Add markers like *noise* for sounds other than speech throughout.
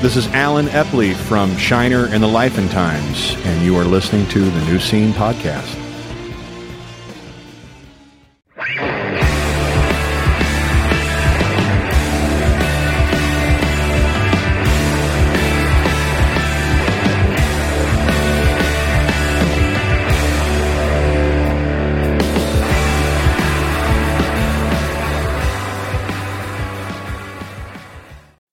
This is Allen Epley from Shiner and the Life and Times, and you are listening to the New Scene Podcast.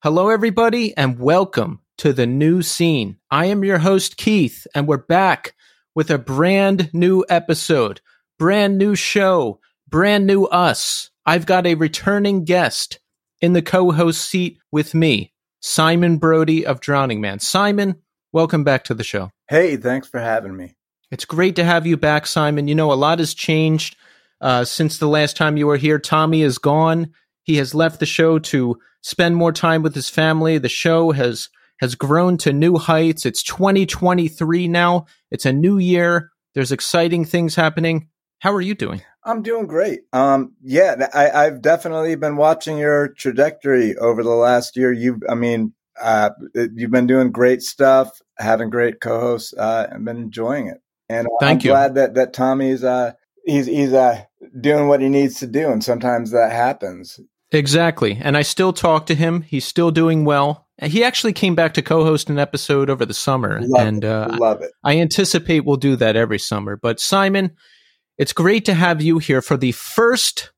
Hello, everybody, and welcome to the new scene. I am your host, Keith, and we're back with a brand new episode, brand new show, brand new us. I've got a returning guest in the co host seat with me, Simon Brody of Drowningman. Simon, welcome back to the show. Hey, thanks for having me. It's great to have you back, Simon. You know, a lot has changed uh, since the last time you were here. Tommy is gone. He has left the show to spend more time with his family. The show has has grown to new heights. It's 2023 now. It's a new year. There's exciting things happening. How are you doing? I'm doing great. Um, yeah, I, have definitely been watching your trajectory over the last year. You, I mean, uh, you've been doing great stuff, having great co-hosts, uh, and been enjoying it. And Thank I'm you. glad that that Tommy's uh, he's he's uh, doing what he needs to do, and sometimes that happens. Exactly. And I still talk to him. He's still doing well. He actually came back to co-host an episode over the summer, love and uh, love it. I anticipate we'll do that every summer. But Simon, it's great to have you here for the first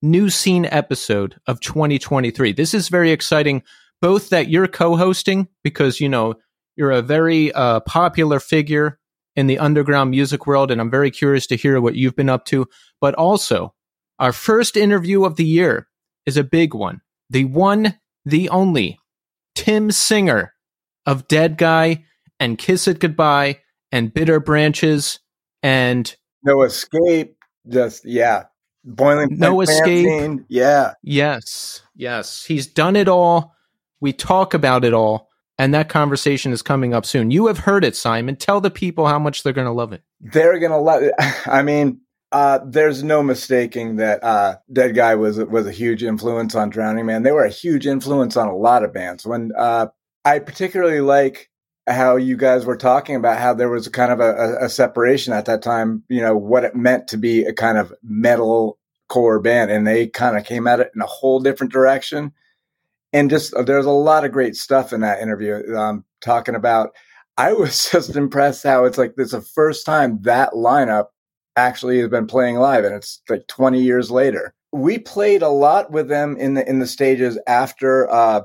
new scene episode of 2023. This is very exciting, both that you're co-hosting because you know you're a very uh, popular figure in the underground music world, and I'm very curious to hear what you've been up to. But also, our first interview of the year is a big one. The one, the only, Tim Singer of Deadguy and Kiss It Goodbye and Bitter Branches and No escape. Just yeah, boiling. No Escape. Fanzine, Yeah, yes, yes, he's done it all. We talk about it all, and that conversation is coming up soon. You have heard it, Simon. Tell the people how much they're going to love it. they're gonna love it. *laughs* I mean, uh, there's no mistaking that uh, Deadguy was was a huge influence on Drowningman. They were a huge influence on a lot of bands. When uh, I particularly like how you guys were talking about how there was a kind of a, a separation at that time. You know what it meant to be a kind of metal core band, and they kind of came at it in a whole different direction. And just there's a lot of great stuff in that interview um, talking about. I was *laughs* just impressed how it's like this is the first time that lineup actually has been playing live and it's like 20 years later. We played a lot with them in the in the stages after uh,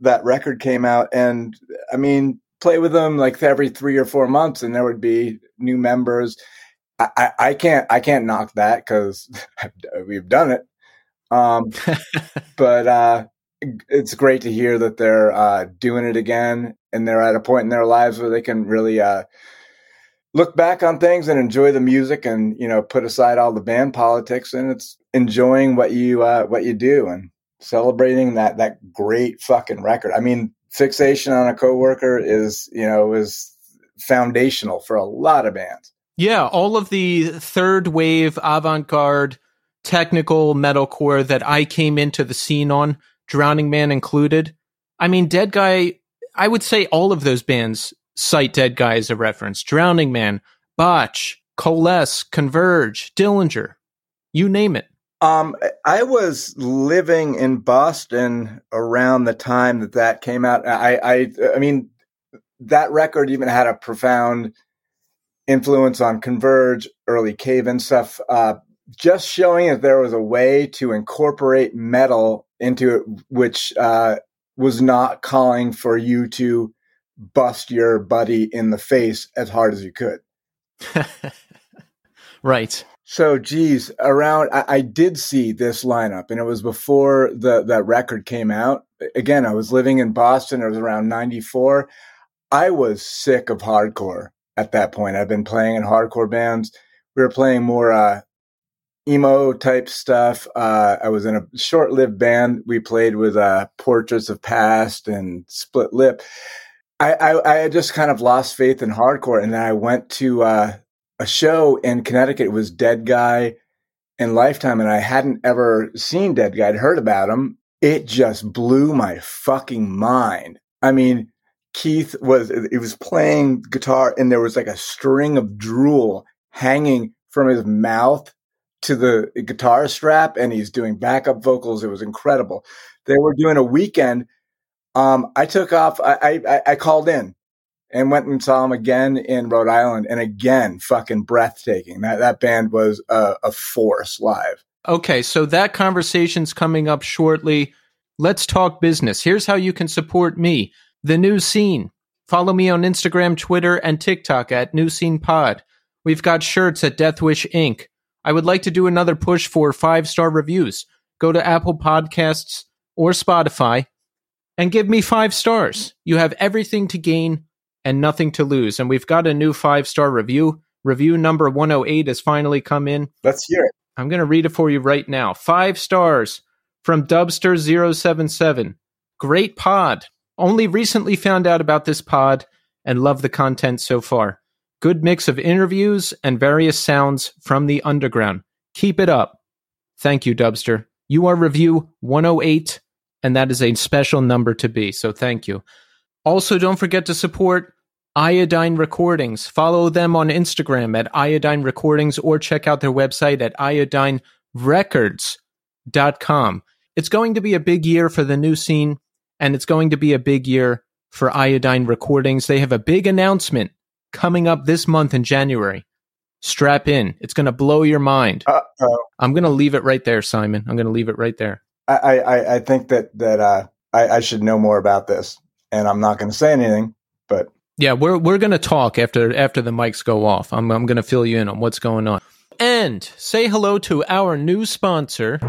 that record came out and I mean play with them like every 3 or 4 months and there would be new members. I, I, I can't I can't knock that cuz *laughs* we've done it. Um, *laughs* but uh, it's great to hear that they're uh, doing it again and they're at a point in their lives where they can really uh, look back on things and enjoy the music and you know put aside all the band politics and it's enjoying what you uh, what you do and celebrating that that great fucking record. I mean, fixation on a coworker is you know is foundational for a lot of bands. Yeah, all of the third wave avant garde technical metalcore that I came into the scene on, Drowningman included. I mean, Deadguy, I would say all of those bands cite Deadguy as a reference. Drowningman, Botch, Coalesce, Converge, Dillinger, you name it. Um, I was living in Boston around the time that that came out. I, I, I mean, that record even had a profound influence on Converge, early Cave and stuff. Uh, just showing that there was a way to incorporate metal into it, which uh, was not calling for you to bust your buddy in the face as hard as you could. *laughs* right. So, geez, around I, I, did see this lineup, and it was before the that record came out. Again, I was living in Boston. It was around '94. I was sick of hardcore at that point. I've been playing in hardcore bands. We were playing more uh, emo type stuff. Uh, I was in a short lived band. We played with uh, Portraits of Past and Split Lip. I, I, I, just kind of lost faith in hardcore, and then I went to uh, a show in Connecticut. It was Deadguy and Lifetime, and I hadn't ever seen Deadguy. I'd heard about him. It just blew my fucking mind. I mean, Keith was he was playing guitar and there was like a string of drool hanging from his mouth to the guitar strap and he's doing backup vocals. It was incredible. They were doing a weekend. Um, I took off. I, I, I called in and went and saw him again in Rhode Island and again, fucking breathtaking. That, that band was a, a force live. Okay. So that conversation's coming up shortly. Let's talk business. Here's how you can support me the new scene. Follow me on Instagram, Twitter, and TikTok at New Scene Pod. We've got shirts at Deathwish Inc. I would like to do another push for five star reviews. Go to Apple Podcasts or Spotify and give me five stars. You have everything to gain and nothing to lose. And we've got a new five star review. Review number 108 has finally come in. Let's hear it. I'm going to read it for you right now. Five stars from Dubster077. Great pod. Only recently found out about this pod and love the content so far. Good mix of interviews and various sounds from the underground. Keep it up. Thank you, Dubster. You are review 108, and that is a special number to be, so thank you. Also, don't forget to support Iodine Recordings. Follow them on Instagram at Iodine Recordings or check out their website at iodinerecords.com. It's going to be a big year for the new scene and it's going to be a big year for Iodine Recordings. They have a big announcement coming up this month in January. Strap in. It's going to blow your mind. Uh-oh. I'm going to leave it right there, Simon. I'm going to leave it right there. I, I, I think that, that uh, I, I should know more about this, and I'm not going to say anything, but. Yeah, we're, we're going to talk after, after the mics go off. I'm, I'm going to fill you in on what's going on. And say hello to our new sponsor.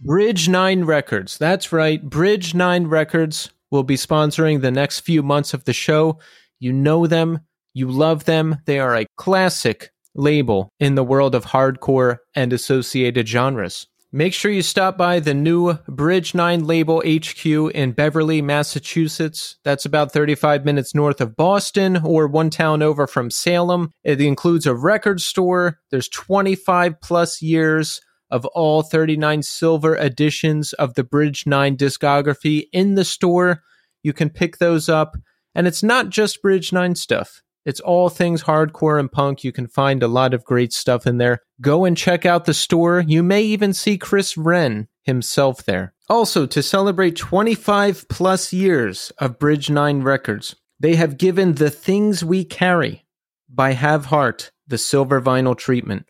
Bridge 9 Records. That's right. Bridge 9 Records will be sponsoring the next few months of the show. You know them, you love them. They are a classic label in the world of hardcore and associated genres. Make sure you stop by the new Bridge 9 label HQ in Beverly, Massachusetts. That's about 35 minutes north of Boston or one town over from Salem. It includes a record store. There's 25 plus years of all 39 silver editions of the Bridge 9 discography in the store. You can pick those up. And it's not just Bridge 9 stuff. It's all things hardcore and punk. You can find a lot of great stuff in there. Go and check out the store. You may even see Chris Wrenn himself there. Also, to celebrate 25 plus years of Bridge 9 records, they have given The Things We Carry by Have Heart the silver vinyl treatment.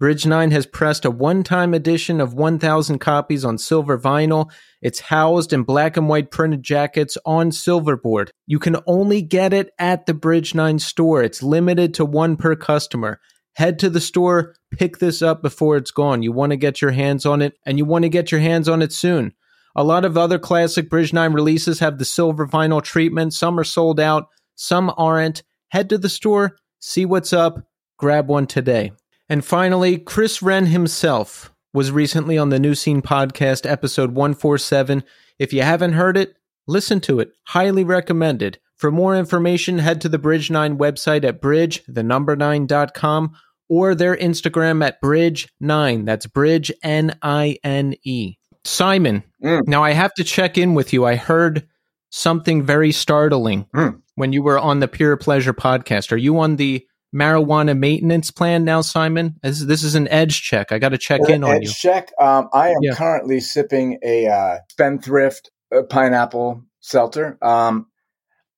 Bridge 9 has pressed a one time edition of 1,000 copies on silver vinyl. It's housed in black and white printed jackets on silverboard. You can only get it at the Bridge 9 store. It's limited to one per customer. Head to the store, pick this up before it's gone. You want to get your hands on it, and you want to get your hands on it soon. A lot of other classic Bridge 9 releases have the silver vinyl treatment. Some are sold out, some aren't. Head to the store, see what's up, grab one today. And finally, Chris Wrenn himself was recently on the New Scene podcast, episode 147. If you haven't heard it, listen to it. Highly recommended. For more information, head to the Bridge 9 website at bridge, the number 9.com, or their Instagram at bridge9. That's bridge, N I N E. Simon, Mm. now I have to check in with you. I heard something very startling Mm. when you were on the Pure Pleasure podcast. Are you on the marijuana maintenance plan now, Simon? This, this is an edge check. I got to check in on Edge you. check. Um, I am Yeah. currently sipping a uh, Spindrift uh, pineapple seltzer. Um,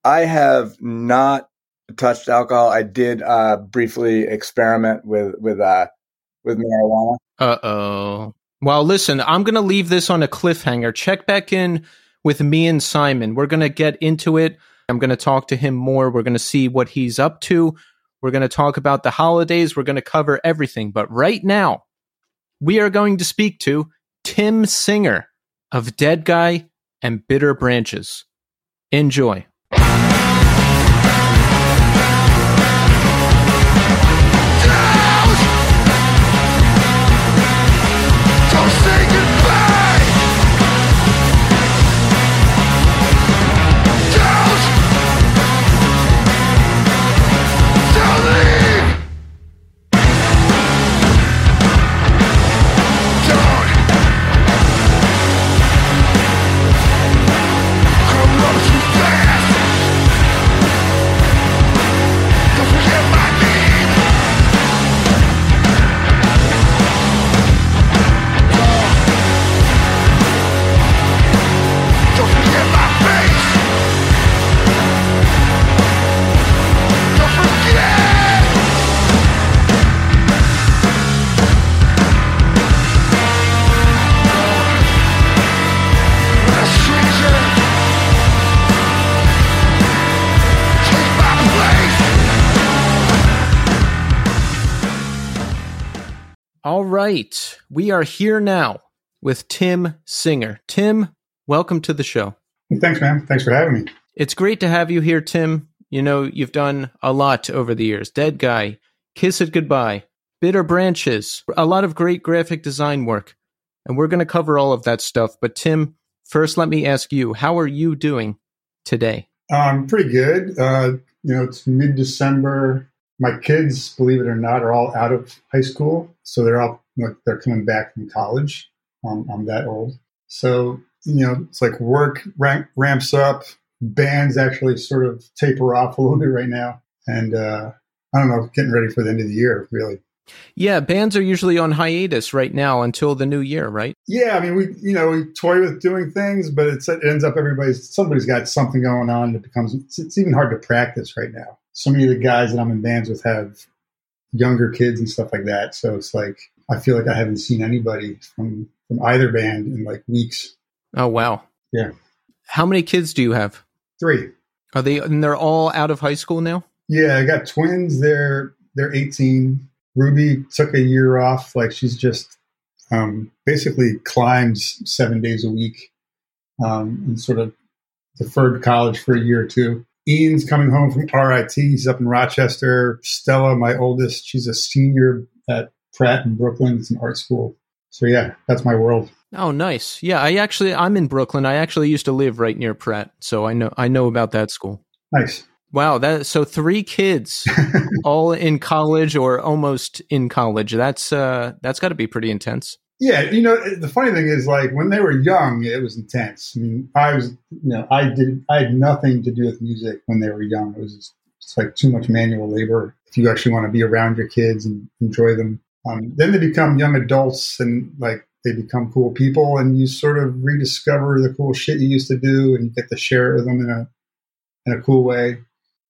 I have not touched alcohol. I did uh, briefly experiment with with uh, with marijuana. Uh oh. Well, listen, I'm going to leave this on a cliffhanger. Check back in with me and Simon. We're going to get into it. I'm going to talk to him more. We're going to see what he's up to. We're going to talk about the holidays. We're going to cover everything. But right now, we are going to speak to Tim Singer of Deadguy and Bitter Branches. Enjoy. Don't say goodbye. Right. We are here now with Tim Singer. Tim, welcome to the show. Thanks, man. Thanks for having me. It's great to have you here, Tim. You know, you've done a lot over the years. Deadguy, Kiss It Goodbye, Bitter Branches, a lot of great graphic design work. And we're going to cover all of that stuff. But Tim, first, let me ask you, how are you doing today? Um, pretty good. Uh, you know, it's mid December. My kids, believe it or not, are all out of high school, so they're all like they're coming back from college. Um, I'm that old, so you know, it's like work ramp, ramps up. Bands actually sort of taper off a little bit right now, and uh, I don't know, getting ready for the end of the year, really. Yeah, bands are usually on hiatus right now until the new year, right? Yeah, I mean, we you know we toy with doing things, but it's, it ends up everybody's somebody's got something going on It becomes it's, it's even hard to practice right now. So many of the guys that I'm in bands with have younger kids and stuff like that, so it's like I feel like I haven't seen anybody from from either band in like weeks. Oh wow! Yeah. How many kids do you have? Three. Are they? And they're all out of high school now. Yeah, I got twins. They're they're 18. Ruby took a year off. Like she's just um, basically climbs seven days a week um, and sort of deferred college for a year or two. Ian's coming home from RIT. He's up in Rochester. Stella, my oldest, she's a senior at Pratt in Brooklyn. It's an art school. So yeah, that's my world. Oh, nice. Yeah, I actually I'm in Brooklyn. I actually used to live right near Pratt, so I know I know about that school. Nice. Wow, that so three kids *laughs* all in college or almost in college. That's uh that's got to be pretty intense. Yeah, you know, the funny thing is like when they were young, it was intense. I mean, I was, you know, I did I had nothing to do with music when they were young. It was just, it's like too much manual labor if you actually want to be around your kids and enjoy them. Um, then they become young adults and like they become cool people and you sort of rediscover the cool shit you used to do and you get to share it with them in a in a cool way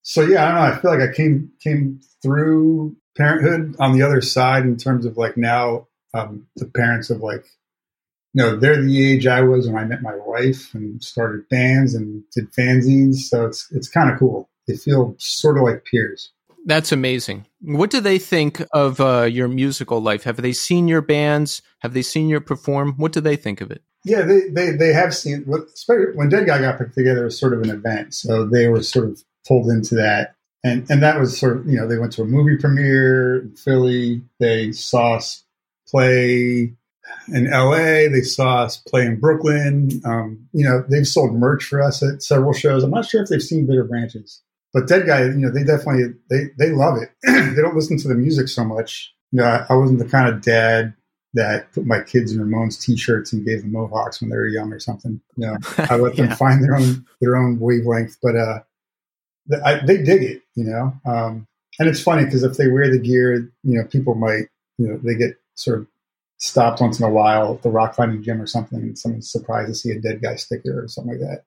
so yeah, I don't know. I feel like I came came through parenthood on the other side in terms of like now um, the parents of like, you know, they're the age I was when I met my wife and started bands and did fanzines. So it's it's kind of cool. They feel sort of like peers. That's amazing. What do they think of uh, your musical life? Have they seen your bands? Have they seen you perform? What do they think of it? Yeah, they they, they have seen. When Deadguy got put together, it was sort of an event, so they were sort of pulled into that. And, and that was sort of, you know, they went to a movie premiere in Philly. They saw us play in LA. They saw us play in Brooklyn. Um, you know, they've sold merch for us at several shows. I'm not sure if they've seen Bitter Branches, but Deadguy, you know, they definitely, they, they love it. *clears throat* they don't listen to the music so much. You know, I, I wasn't the kind of dad that put my kids in Ramones t-shirts and gave them mohawks when they were young or something. You know, *laughs* I let them yeah. find their own, their own wavelength, but, uh, I, they dig it, you know. Um, and it's funny because if they wear the gear, you know, people might, you know, they get sort of stopped once in a while at the rock climbing gym or something, and someone's surprised to see a dead guy sticker or something like that.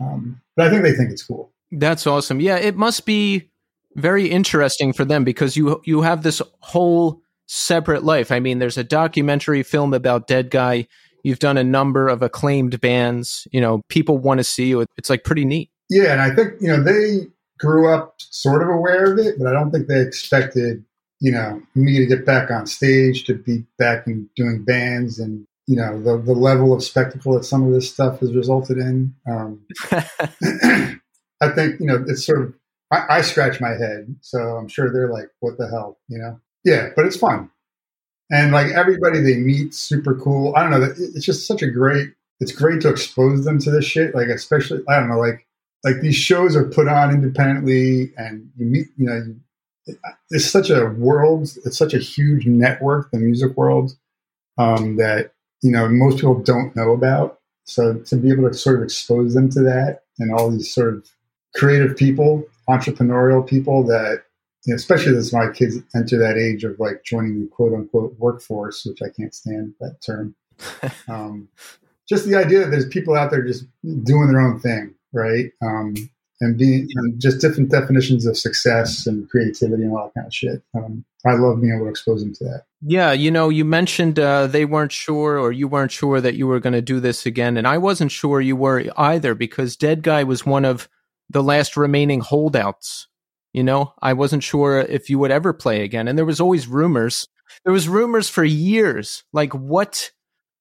Um, but I think they think it's cool. That's awesome. Yeah, it must be very interesting for them because you you have this whole separate life. I mean, there's a documentary film about Deadguy. You've done a number of acclaimed bands. You know, people want to see you. It's like pretty neat. Yeah, and I think you know they grew up sort of aware of it, but I don't think they expected you know me to get back on stage, to be back and doing bands, and you know the the level of spectacle that some of this stuff has resulted in. Um, *laughs* *clears throat* I think you know it's sort of I, I scratch my head, so I'm sure they're like, "What the hell?" You know? Yeah, but it's fun, and like everybody they meet, super cool. I don't know. It's just such a great. It's great to expose them to this shit. Like especially, I don't know, like like these shows are put on independently and you meet you know it's such a world it's such a huge network the music world um, that you know most people don't know about so to be able to sort of expose them to that and all these sort of creative people entrepreneurial people that you know, especially as my kids enter that age of like joining the quote unquote workforce which i can't stand that term *laughs* um, just the idea that there's people out there just doing their own thing right? Um, and being and just different definitions of success and creativity and all that kind of shit. Um, I love being able to expose them to that. Yeah, you know, you mentioned uh, they weren't sure or you weren't sure that you were going to do this again, and I wasn't sure you were either because Deadguy was one of the last remaining holdouts. You know, I wasn't sure if you would ever play again, and there was always rumors there was rumors for years. Like what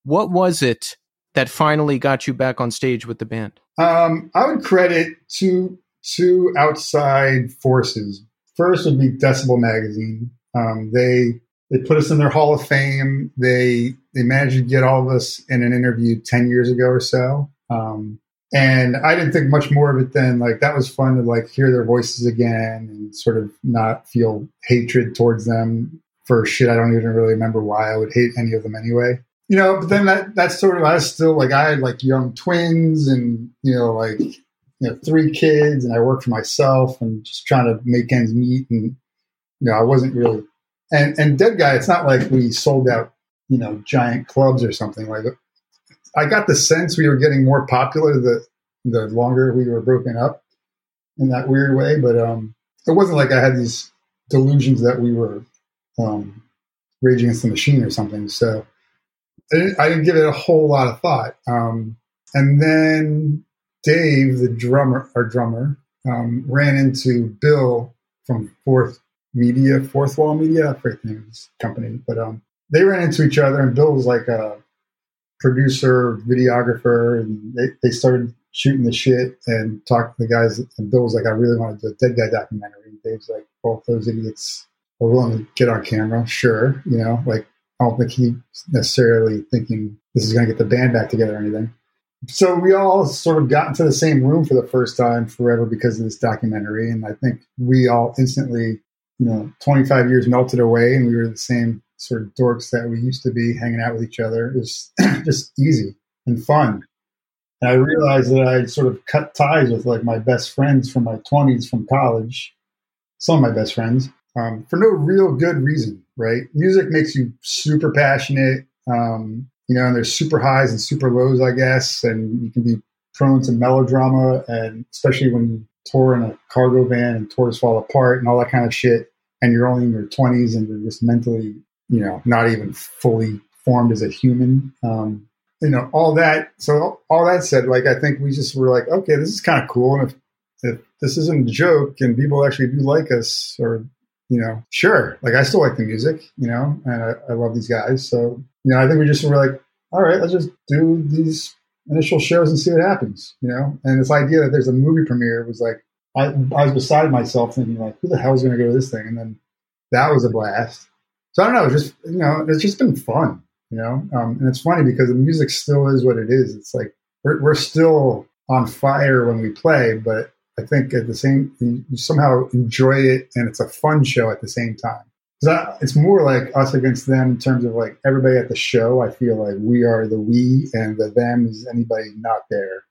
what was it that finally got you back on stage with the band? Um, I would credit two two outside forces. First would be Decibel Magazine. Um, they they put us in their Hall of Fame. They they managed to get all of us in an interview ten years ago or so. Um, and I didn't think much more of it then. Like that was fun to like hear their voices again and sort of not feel hatred towards them for shit I don't even really remember why I would hate any of them anyway. You know, but then that that's sort of I was still like I had like young twins and you know like you know three kids and I worked for myself and just trying to make ends meet and you know I wasn't really and and Deadguy. It's not like we sold out you know giant clubs or something like I got the sense we were getting more popular the the longer we were broken up in that weird way. But um, it wasn't like I had these delusions that we were um, Against the Machine or something. So I didn't, I didn't give it a whole lot of thought. Um, and then Dave, the drummer, our drummer, um, ran into Bill from Fourth Media, Fourth Wall Media, I forget the name of his company, but um, they ran into each other, and Bill was like a producer, videographer, and they, they started shooting the shit and talked to the guys. And Bill was like, I really want to do a dead guy documentary. And Dave's like, both those idiots are willing to get on camera. Sure. You know, like, I don't think he's necessarily thinking this is going to get the band back together or anything. So we all sort of got into the same room for the first time forever because of this documentary. And I think we all instantly, you know, 25 years melted away and we were the same sort of dorks that we used to be hanging out with each other. It was *clears throat* just easy and fun. And I realized that I sort of cut ties with like my best friends from my 20s from college, some of my best friends, um, for no real good reason, right? Music makes you super passionate, um, you know, and there's super highs and super lows, I guess, and you can be prone to melodrama, and especially when you tour in a cargo van and tours fall apart and all that kind of shit, and you're only in your 20s and you're just mentally you know, not even fully formed as a human. Um, you know, all that. So all that said, like I think we just were like, okay, this is kind of cool, and if if this isn't a joke and people actually do like us, or you know, sure, like I still like the music, you know, and I, I love these guys. So you know, I think we just were like, all right, let's just do these initial shows and see what happens, you know. And this idea that there's a movie premiere was like, I, I was beside myself thinking like, who the hell is going to go to this thing? And then that was a blast. So I don't know, just you know, it's just been fun, you know. Um, and it's funny because the music still is what it is. It's like we're, we're still on fire when we play, but I think at the same, you somehow enjoy it, and it's a fun show at the same time. It's more like us against them in terms of like everybody at the show. I feel like we are the we, and the them is anybody not there.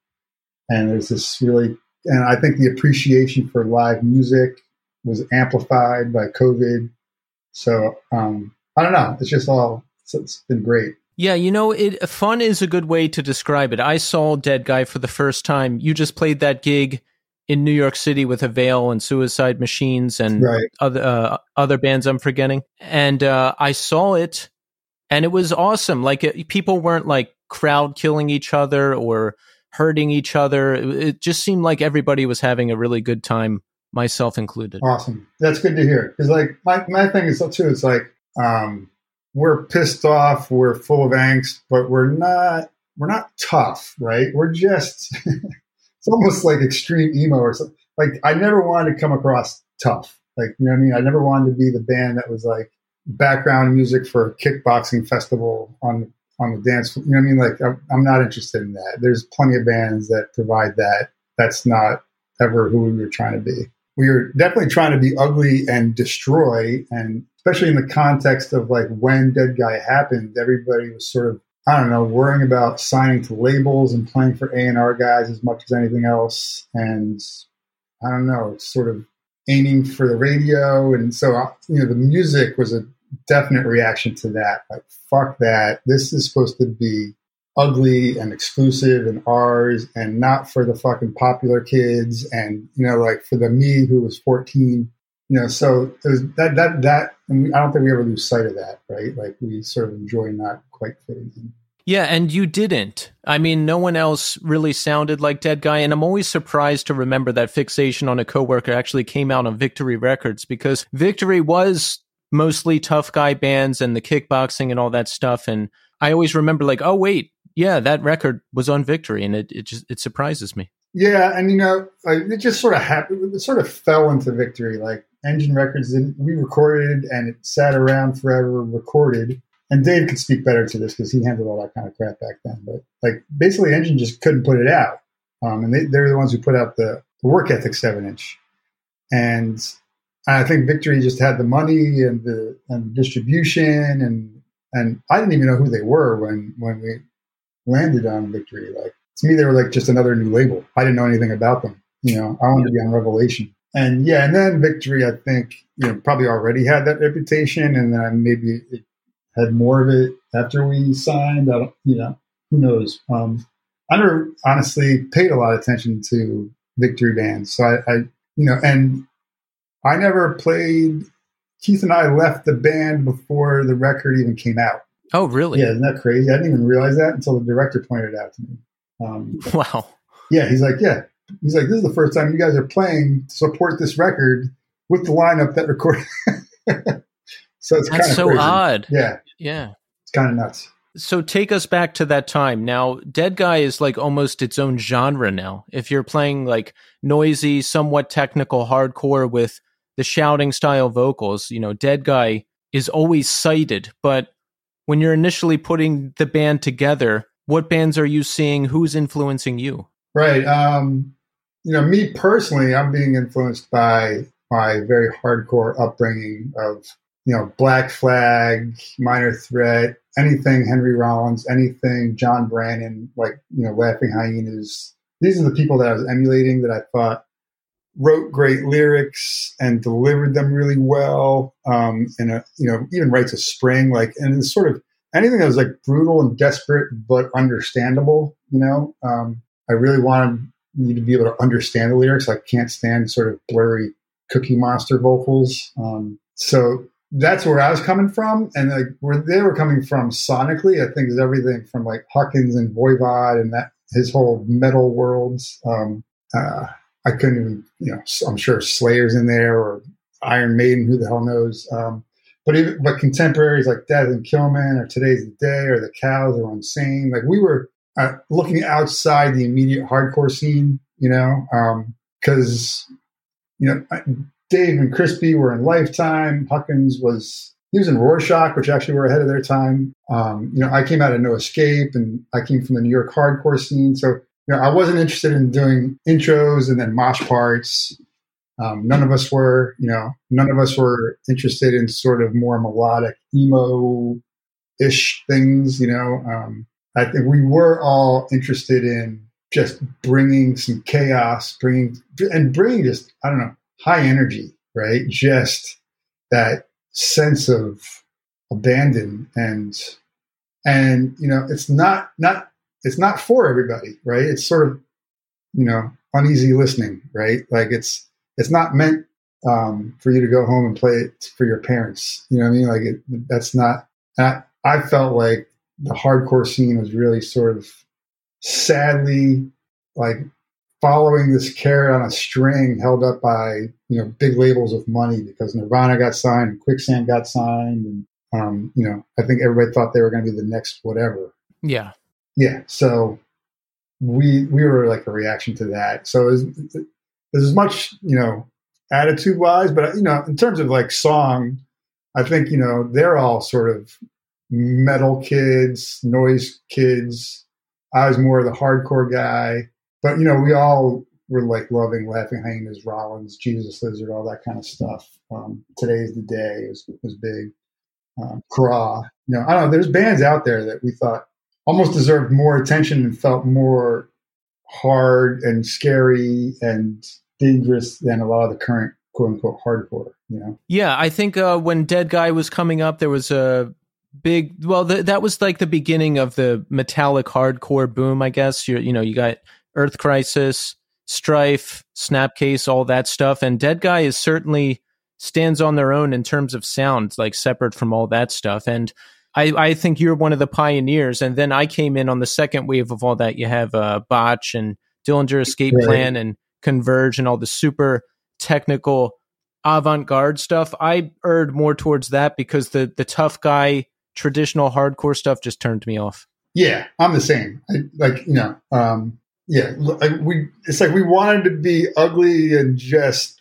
And there's this really, and I think the appreciation for live music was amplified by COVID so um, I don't know. It's just all it's, it's been great. Yeah, you know, it fun is a good way to describe it. I saw Deadguy for the first time. You just played that gig in New York City with Avail and Suicide Machines and right. other uh, other bands I'm forgetting. And uh, I saw it, and it was awesome. Like it, people weren't like crowd killing each other or hurting each other. It, it just seemed like everybody was having a really good time myself included. Awesome. That's good to hear. Because like my, my thing is too, it's like um, we're pissed off, we're full of angst, but we're not we're not tough, right? We're just *laughs* it's almost like extreme emo or something. Like I never wanted to come across tough. Like you know what I mean? I never wanted to be the band that was like background music for a kickboxing festival on on the dance. You know what I mean? Like I'm, I'm not interested in that. There's plenty of bands that provide that. That's not ever who we were trying to be we were definitely trying to be ugly and destroy and especially in the context of like when dead guy happened everybody was sort of i don't know worrying about signing to labels and playing for a&r guys as much as anything else and i don't know sort of aiming for the radio and so uh, you know the music was a definite reaction to that like fuck that this is supposed to be ugly and exclusive and ours and not for the fucking popular kids and you know like for the me who was 14 you know so was that that that i don't think we ever lose sight of that right like we sort of enjoy not quite fitting in yeah, and you didn't. I mean, no one else really sounded like Deadguy, and I'm always surprised to remember that Fixation on a Coworker actually came out on Victory Records because Victory was mostly tough guy bands and the kickboxing and all that stuff. And I always remember like, oh wait, yeah, that record was on Victory, and it it just it surprises me. Yeah, and you know, like, it just sort of happened. It sort of fell into victory. Like Engine Records, didn't, we recorded and it sat around forever, recorded. And Dave could speak better to this because he handled all that kind of crap back then. But like, basically, Engine just couldn't put it out, um, and they, they're the ones who put out the, the Work Ethic seven inch. And I think Victory just had the money and the and distribution, and and I didn't even know who they were when when we landed on Victory. Like to me, they were like just another new label. I didn't know anything about them. You know, I wanted to be on Revelation. And yeah, and then Victory, I think, you know, probably already had that reputation, and then maybe it had more of it after we signed. I don't, you know, who knows? Um, I never honestly paid a lot of attention to Victory bands, so I, I, you know, and I never played. Keith and I left the band before the record even came out. Oh, really? Yeah, isn't that crazy? I didn't even realize that until the director pointed it out to me. Um, *laughs* wow. Yeah, he's like, yeah, he's like, this is the first time you guys are playing to support this record with the lineup that recorded. *laughs* so it's kind That's of so crazy. odd. Yeah, Yeah. it's kind of nuts. So take us back to that time. Now, Deadguy is like almost its own genre now. If you're playing like noisy, somewhat technical hardcore with the shouting style vocals, you know, Deadguy is always cited. But when you're initially putting the band together, what bands are you seeing? Who's influencing you? Right. Um, you know, me personally, I'm being influenced by my very hardcore upbringing of, you know, Black Flag, Minor Threat, anything Henry Rollins, anything John Brannon, like, you know, Laughing Hyenas. These are the people that I was emulating that I thought wrote great lyrics and delivered them really well. Um, and, a, you know, even Rites of Spring, like, and it's sort of anything that was like brutal and desperate, but understandable, you know? Um, I really wanted you to be able to understand the lyrics. I can't stand sort of blurry Cookie Monster vocals. Um, so that's where I was coming from, and like where they were coming from sonically, I think is everything from like Huckins and Voivod and that his whole metal worlds. Um, uh, I couldn't even, you know, I'm sure Slayer's in there or Iron Maiden, who the hell knows. Um, but even, but contemporaries like Death and Killman or Today's the Day or the Cows or Unsane, like we were uh, looking outside the immediate hardcore scene, you know, because you know Dave and Crispy were in Lifetime. Huckins was he was in Rorschach, which actually were ahead of their time. Um, you know, I came out of No Escape, and I came from the New York hardcore scene, so know, I wasn't interested in doing intros and then mosh parts. Um, none of us were, you know, none of us were interested in sort of more melodic emo ish things, you know. Um, I think we were all interested in just bringing some chaos, bringing and bringing just I don't know high energy, right? Just that sense of abandon and and you know it's not not it's not for everybody, right? It's sort of you know uneasy listening, right? Like it's it's not meant um, for you to go home and play it for your parents. You know what I mean? Like it, that's not. I, I felt like the hardcore scene was really sort of sadly like following this carrot on a string held up by you know big labels of money because Nirvana got signed, and Quicksand got signed, and um, you know I think everybody thought they were going to be the next whatever. Yeah, Yeah, so we we were like a reaction to that. So as as much you know attitude wise, but you know in terms of like song, I think you know they're all sort of metal kids, noise kids. I was more of the hardcore guy, but you know we all were like loving Laughing Hyenas, Rollins, Jesus Lizard, all that kind of stuff. Um, Today's the day was was big. Um, Craw, you know, I don't know. There's bands out there that we thought almost deserved more attention and felt more hard and scary and dangerous than a lot of the current quote unquote hardcore. You know, yeah. I think uh, when Deadguy was coming up, there was a big. Well, th- that was like the beginning of the metallic hardcore boom. I guess you you know you got Earth Crisis, Strife, Snapcase, all that stuff, and Deadguy is certainly stands on their own in terms of sound, like separate from all that stuff. And I, I think you're one of the pioneers. And then I came in on the second wave of all that. You have uh, Botch and Dillinger Escape. Plan and Converge and all the super technical avant-garde stuff. I erred more towards that because the the tough guy traditional hardcore stuff just turned me off. Yeah, I'm the same. I, like you know, um, yeah, like we. It's like we wanted to be ugly and just,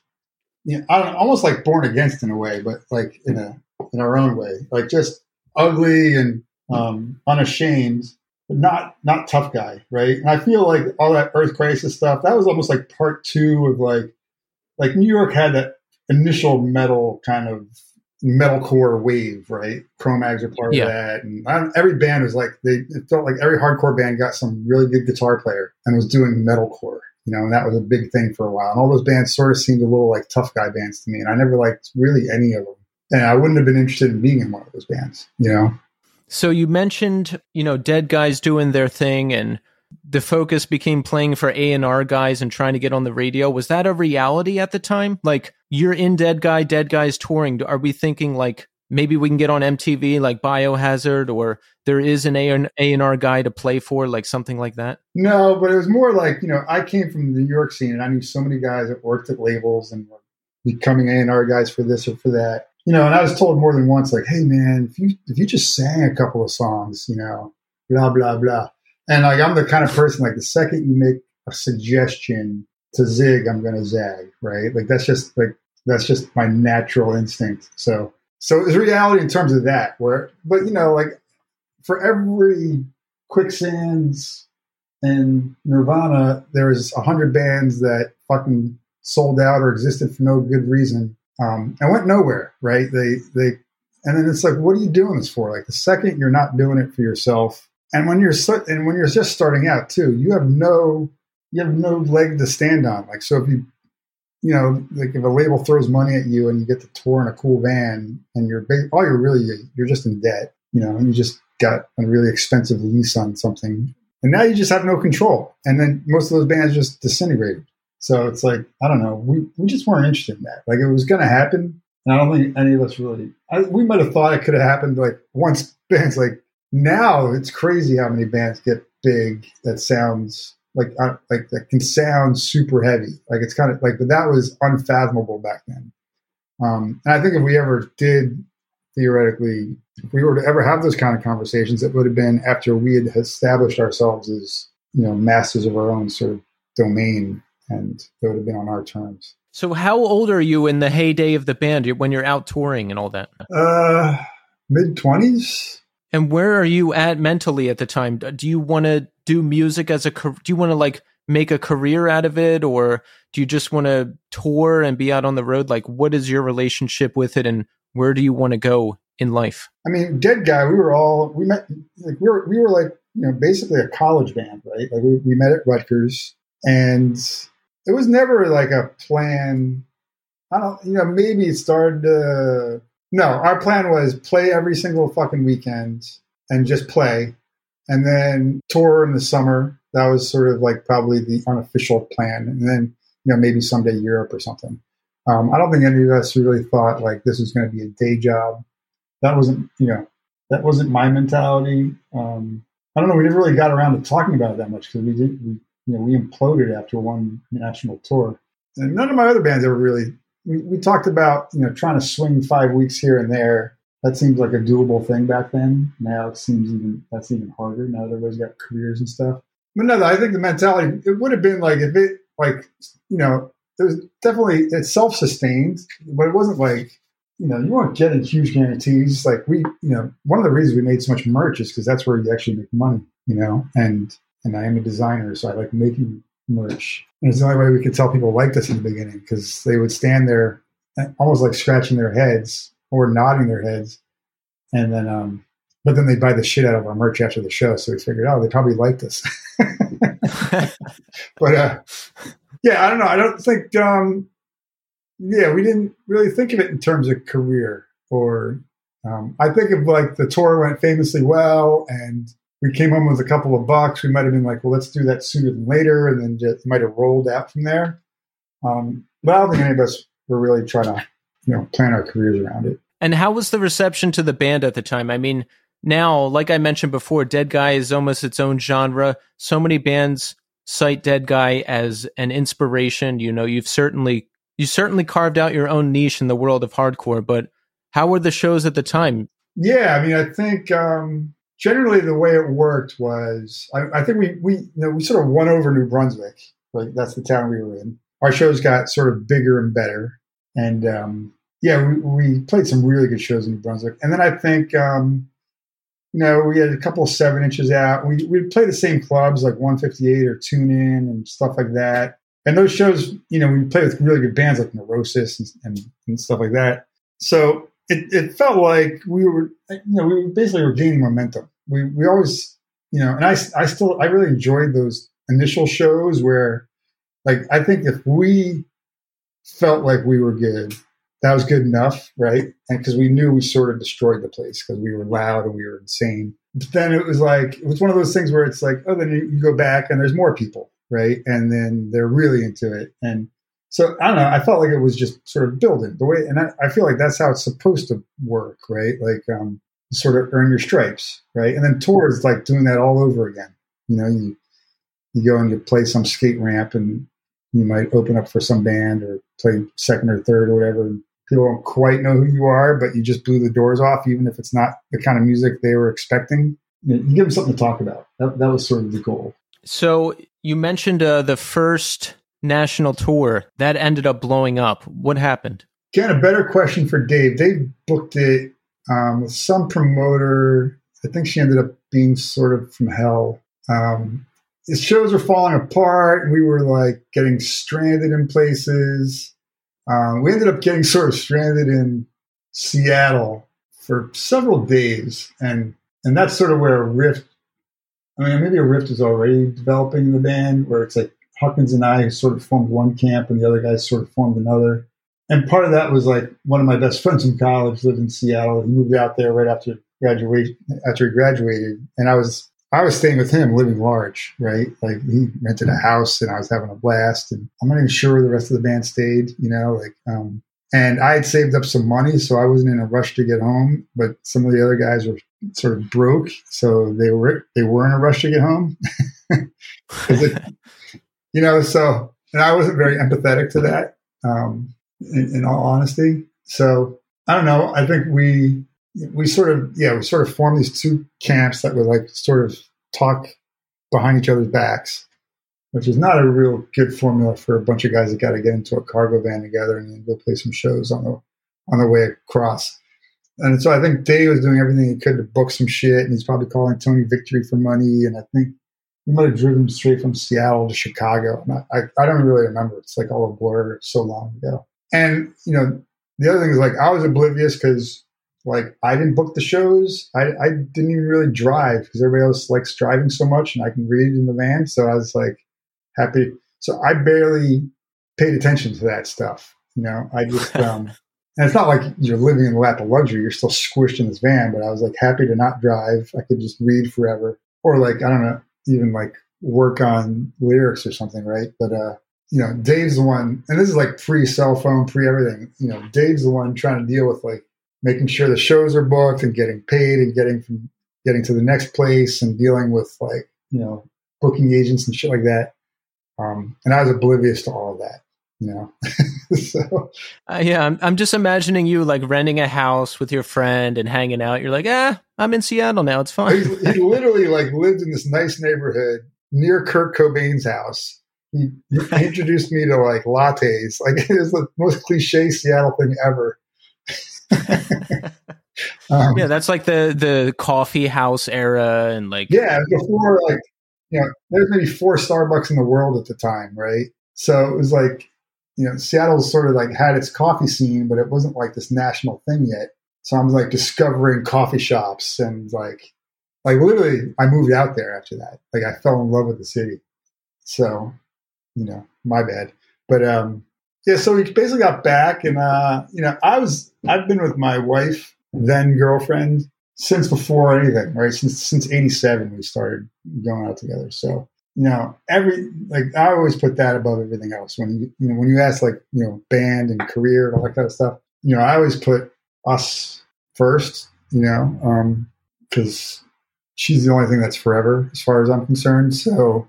you know, I don't, almost like born against in a way, but like in a in our own way, like just ugly and um, unashamed, but not not tough guy, right? And I feel like all that Earth Crisis stuff that was almost like part two of like like New York had that initial metal kind of metalcore wave, right? Cro-Mags are part Yeah. of that, and I don't, every band was like they it felt like every hardcore band got some really good guitar player and was doing metalcore, you know, and that was a big thing for a while. And all those bands sort of seemed a little like tough guy bands to me, and I never liked really any of them, and I wouldn't have been interested in being in one of those bands, you know. So you mentioned, you know, dead guys doing their thing and the focus became playing for A&R guys and trying to get on the radio. Was that a reality at the time? Like you're in Deadguy, Dead Guys touring. Are we thinking like maybe we can get on MTV like Biohazard or there is an A&R guy to play for like something like that? No, but it was more like you know I came from the New York scene, and I knew so many guys that worked at labels and were becoming A and R guys for this or for that. You know, and I was told more than once, like, "Hey, man, if you if you just sang a couple of songs, you know, blah blah blah." And like, I'm the kind of person like the second you make a suggestion to zig, I'm gonna zag, right? Like that's just like that's just my natural instinct. So so it's reality in terms of that. Where, but you know, like for every quicksands and Nirvana, there's a hundred bands that fucking sold out or existed for no good reason um, and went nowhere. Right? They they and then it's like, what are you doing this for? Like the second you're not doing it for yourself, and when you're and when you're just starting out too, you have no you have no leg to stand on. Like so, if you you know, like if a label throws money at you and you get to tour in a cool van, and you're ba- all you're really you're just in debt. You know, and you just got a really expensive lease on something, and now you just have no control. And then most of those bands just disintegrated. So it's like I don't know. We we just weren't interested in that. Like it was going to happen, and I don't think any of us really. I, we might have thought it could have happened like once *laughs* bands like now. It's crazy how many bands get big that sounds like uh, like that can sound super heavy. Like it's kind of like, but that was unfathomable back then. Um, and I think if we ever did theoretically, if we were to ever have those kind of conversations, it would have been after we had established ourselves as you know masters of our own sort of domain, and it would have been on our terms. So how old are you in the heyday of the band when you're out touring and all that? Uh, mid twenties. And where are you at mentally at the time? Do you want to do music as a do you want to like make a career out of it or do you just want to tour and be out on the road? Like what is your relationship with it and where do you want to go in life? I mean, Deadguy, we were all we met like we were we were like you know basically a college band, right? Like we, we met at Rutgers, and it was never like a plan. I don't, you know, maybe it started. No, our plan was play every single fucking weekend and just play, and then tour in the summer. That was sort of like probably the unofficial plan, and then you know maybe someday Europe or something. Um, I don't think any of us really thought like this was going to be a day job. That wasn't, you know, that wasn't my mentality. Um, I don't know. We never really got around to talking about it that much because we did, we, you know, we imploded after one national tour. And none of my other bands ever really. We, we talked about you know trying to swing five weeks here and there. That seems like a doable thing back then. Now it seems even that's even harder. Now that everybody's got careers and stuff. But no, I think the mentality it would have been like if it like you know it was definitely it's self-sustained, but it wasn't like you know you weren't getting huge guarantees. Like we, you know, one of the reasons we made so much merch is because that's where you actually make money. You know, and and I am a designer, so I like making merch. And it's the only way we could tell people liked us in the beginning because they would stand there almost like scratching their heads or nodding their heads, and then um, but then they buy the shit out of our merch after the show. So we figured, oh, they probably liked us. *laughs* but uh, yeah, I don't know. I don't think. Um, yeah, we didn't really think of it in terms of career. Or um, I think of like the tour went famously well and we came home with a couple of bucks, we might have been like, well, let's do that sooner than later, and then just might have rolled out from there. Um, but I don't think any of us were really trying to, you know, plan our careers around it. And how was the reception to the band at the time? I mean, now, like I mentioned before, Deadguy is almost its own genre. So many bands cite Deadguy as an inspiration. You know, you've certainly you certainly carved out your own niche in the world of hardcore, but how were the shows at the time? Yeah, I mean, I think um, generally the way it worked was I, I think we we you know, we sort of won over New Brunswick. Like that's the town we were in. Our shows got sort of bigger and better, and um, yeah, we, we played some really good shows in New Brunswick. And then I think um, you know we had a couple of seven inches out. We we'd play the same clubs like 158 or Tune In and stuff like that. And those shows, you know, we play with really good bands like Neurosis and, and, and stuff like that. So it, it felt like we were, you know, we basically were gaining momentum. We, we always, you know, and I, I still, I really enjoyed those initial shows where, like, I think if we felt like we were good, that was good enough, right? And because we knew we sort of destroyed the place because we were loud and we were insane. But then it was like, it was one of those things where it's like, oh, then you, you go back and there's more people, right? And then they're really into it. And so I don't know. I felt like it was just sort of building the way, and I, I feel like that's how it's supposed to work, right? Like um, sort of earn your stripes, right? And then tours like doing that all over again. You know, you you go and you play some skate ramp, and you might open up for some band or play second or third or whatever. People don't quite know who you are, but you just blew the doors off, even if it's not the kind of music they were expecting. You, know, you give them something to talk about. That, that was sort of the goal. So you mentioned uh, the first national tour that ended up blowing up. What happened? Again, a better question for Dave. They booked it um, with some promoter. I think she ended up being sort of from hell. Um, his shows were falling apart, and we were like getting stranded in places. Um, we ended up getting sort of stranded in Seattle for several days, and and that's sort of where a rift. I mean, maybe a rift is already developing in the band, where it's like Huckins and I sort of formed one camp, and the other guys sort of formed another. And part of that was like one of my best *laughs* friends in college lived in Seattle. He moved out there right after graduation after he graduated, and I was I was staying with him, living large, right? Like he rented a house, and I was having a blast. And I'm not even sure where the rest of the band stayed, you know, like. Um, and I had saved up some money, so I wasn't in a rush to get home. But some of the other guys were sort of broke, so they were they were in a rush to get home. *laughs* it, *laughs* you know, so, and I wasn't very empathetic to that, um, in, in all honesty. So I don't know. I think we, we sort of, yeah, we sort of formed these two camps that would like sort of talk behind each other's backs, which is not a real good formula for a bunch of guys that got to get into a cargo van together and then go play some shows on the on the way across. And so I think Dave was doing everything he could to book some shit, and he's probably calling Tony Victory for money. And I think we might have driven straight from Seattle to Chicago. I, I don't really remember. It's like all a blur so long ago. And, you know, the other thing is like I was oblivious because like I didn't book the shows. I, I didn't even really drive because everybody else likes driving so much and I can read in the van. So I was like happy. So I barely paid attention to that stuff. You know, I just, *laughs* um, and it's not like you're living in the lap of luxury. You're still squished in this van, but I was like happy to not drive. I could just read forever. Or like, I don't know, even like work on lyrics or something, right? But uh, you know, Dave's the one, and this is like pre cell phone, pre everything. You know, Dave's the one trying to deal with like making sure the shows are booked and getting paid and getting from getting to the next place and dealing with like you know booking agents and shit like that. Um, and I was oblivious to all of that you *laughs* know. so uh, yeah, I'm I'm just imagining you like renting a house with your friend and hanging out. You're like, ah, I'm in Seattle now. It's fine. he, he literally like lived in this nice neighborhood near Kurt Cobain's house. He, he introduced me to like lattes. Like *laughs* it was the most cliche Seattle thing ever. *laughs* um, yeah, that's like the the coffee house era and like yeah, before like you know, there's maybe four Starbucks in the world at the time, right? So it was like you know, Seattle sort of like had its coffee scene, but it wasn't like this national thing yet. So I'm like discovering coffee shops and like, like literally, I moved out there after that. Like I fell in love with the city. So, you know, my bad. But um, yeah, so we basically got back, and uh, you know, I was I've been with my wife, then girlfriend, since before anything, right? Since since '87 we started going out together. So you know, every like I always put that above everything else. When you you know when you ask like you know band and career and all that kind of stuff, you know, I always put us first. You know, because um, she's the only thing that's forever as far as I'm concerned. So,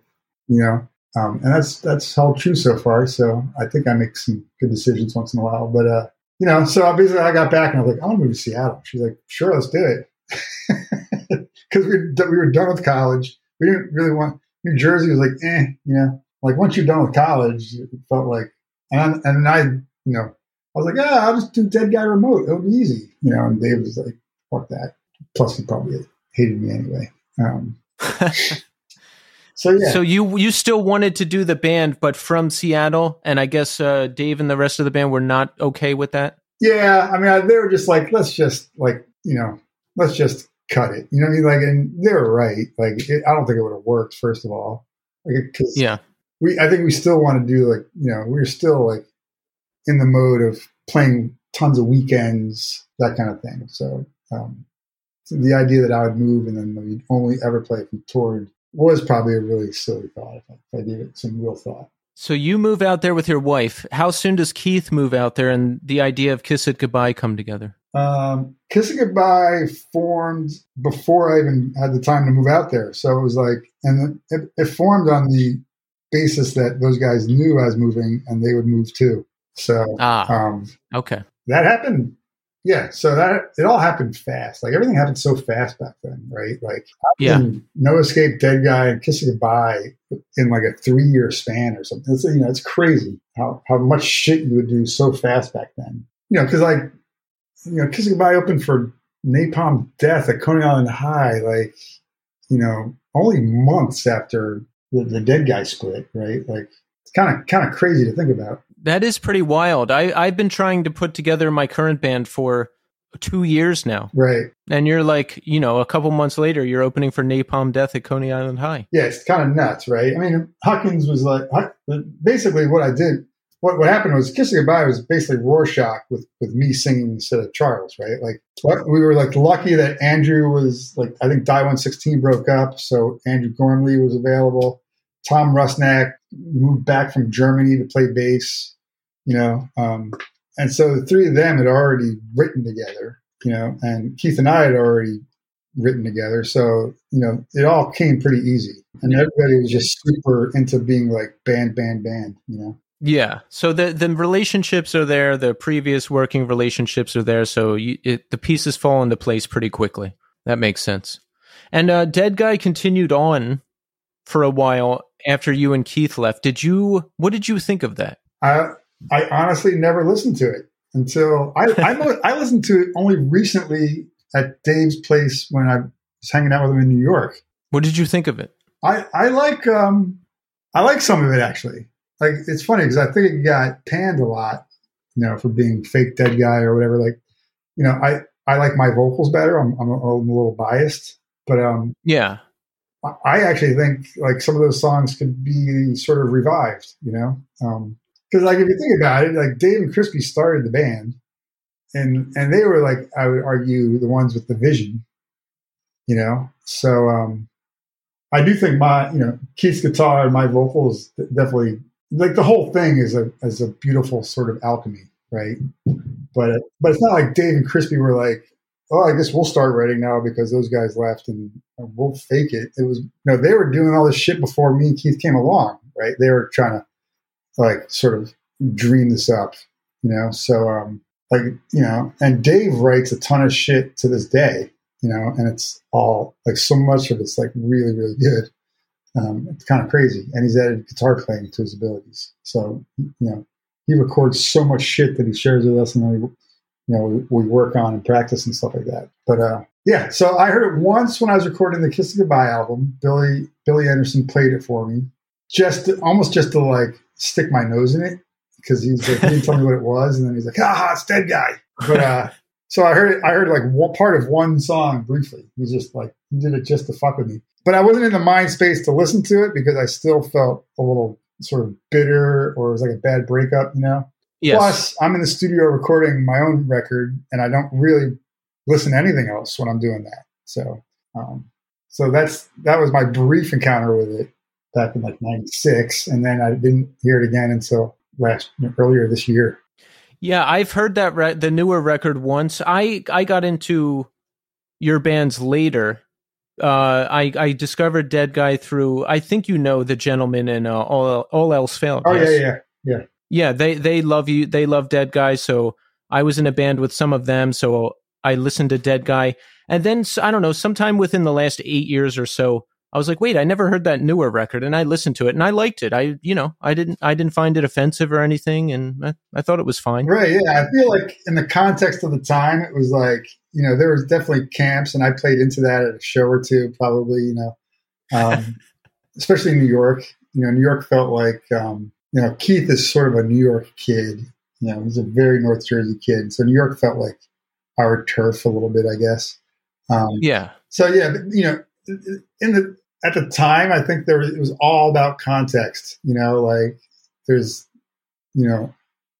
you know, Um, and that's that's held true so far. So I think I make some good decisions once in a while. But uh, you know, so I basically I got back and I was like, I want to move to Seattle. She's like, sure, let's do it. *laughs* Because we, we were done with college. We didn't really want, New Jersey was like, eh, you know, like once you're done with college, it felt like, and, and I, you know, I was like, yeah, I'll just do Deadguy Remote. It'll be easy. You know, and Dave was like, fuck that. Plus, he probably hated me anyway. Um, *laughs* so yeah. So you you still wanted to do the band, but from Seattle, and I guess uh, Dave and the rest of the band were not okay with that. Yeah, I mean, I, they were just like, let's just like, you know, let's just cut it. You know what I mean? Like, and they were right. Like, it, I don't think it would have worked. First of all, like, cause yeah, we I think we still want to do like, you know, we're still like in the mode of playing tons of weekends, that kind of thing. So, um, so the idea that I would move and then we'd only ever play if we toured was probably a really silly thought if I, if I gave it some real thought. So you move out there with your wife. How soon does Keith move out there and the idea of Kiss It Goodbye come together? Um, Kiss It Goodbye formed before I even had the time to move out there. So it was like, and it, it formed on the basis that those guys knew I was moving and they would move too. So ah, um, okay. that happened. Yeah, so that it all happened fast. Like everything happened so fast back then, right? Like yeah, No Escape, Deadguy, and Kiss It Goodbye in like a three year span or something. It's, you know, it's crazy how how much shit you would do so fast back then. You know, because like you know, Kiss It Goodbye opened for Napalm Death at Coney Island High, like you know, only months after the, the Deadguy split, right? Like it's kind of kind of crazy to think about. That is pretty wild. I, I've been trying to put together my current band for two years now. Right. And you're like, you know, a couple months later, you're opening for Napalm Death at Coney Island High. Yeah, it's kind of nuts, right? I mean, Huckins was like, basically what I did, what, what happened was Kiss It Goodbye was basically Rorschach with, with me singing instead of Charles, right? Like, we were like lucky that Andrew was like, I think Die 116 broke up, so Andrew Gormley was available. Tom Rusnak moved back from Germany to play bass, you know. Um, and so the three of them had already written together, you know, and Keith and I had already written together. So, you know, it all came pretty easy. And everybody was just super into being like band, band, band, you know. Yeah. So the the relationships are there. The previous working relationships are there. So you, it, the pieces fall into place pretty quickly. That makes sense. And uh, Deadguy continued on for a while after you and Keith left. Did you? What did you think of that? I I honestly never listened to it until I I, *laughs* I listened to it only recently at Dave's place when I was hanging out with him in New York. What did you think of it? I I like um I like some of it actually. Like it's funny because I think it got panned a lot, you know, for being fake Deadguy or whatever. Like, you know, I I like my vocals better. I'm I'm a, I'm a little biased, but um yeah, I actually think like some of those songs could be sort of revived, you know, because um, like if you think about it, like Dave and Crispy started the band, and and they were like I would argue the ones with the vision, you know. So um, I do think my you know Keith's guitar and my vocals definitely like the whole thing is a is a beautiful sort of alchemy, right? But but it's not like Dave and Crispy were like oh, I guess we'll start writing now because those guys left and we'll fake it. It was, know, they were doing all this shit before me and Keith came along, right? They were trying to like sort of dream this up, you know? So, um, like, you know, and Dave writes a ton of shit to this day, you know, and it's all like so much of it's like really, really good. Um, it's kind of crazy. And he's added guitar playing to his abilities. So, you know, he records so much shit that he shares with us and then we, you know, we, we, work on and practice and stuff like that. But uh, yeah, so I heard it once when I was recording the Kiss Goodbye album. Billy Billy Anderson played it for me, just to, almost just to like stick my nose in it because he's like, he didn't tell me what it was, and then he's like, "Ah, it's Deadguy." But uh, so I heard it. I heard like one part of one song briefly. He just like he did it just to fuck with me. But I wasn't in the mind space to listen to it because I still felt a little sort of bitter or it was like a bad breakup, you know. Yes. Plus, I'm in the studio recording my own record, and I don't really listen to anything else when I'm doing that. So, um, so that's that was my brief encounter with it back in like '96, and then I didn't hear it again until last earlier this year. Yeah, I've heard that re- the newer record once. I I got into your bands later, Uh, I I discovered Deadguy through. I think you know the gentleman in uh, all all else failed. Oh yes? yeah, yeah, yeah. yeah. They they love you. They love Deadguy. So I was in a band with some of them. So I listened to Deadguy, and then I don't know. Sometime within the last eight years or so, I was like, wait, I never heard that newer record, and I listened to it, and I liked it. I you know I didn't I didn't find it offensive or anything, and I, I thought it was fine. Right. Yeah. I feel like in the context of the time, it was like, you know, there was definitely camps, and I played into that at a show or two, probably, you know, um, *laughs* especially in New York. You know, New York felt like, um, you know, Keith is sort of a New York kid. You know, he's a very North Jersey kid. So New York felt like our turf a little bit, I guess. Um, Yeah. so yeah, but, you know, in the at the time, I think there was, it was all about context. You know, like there's, you know,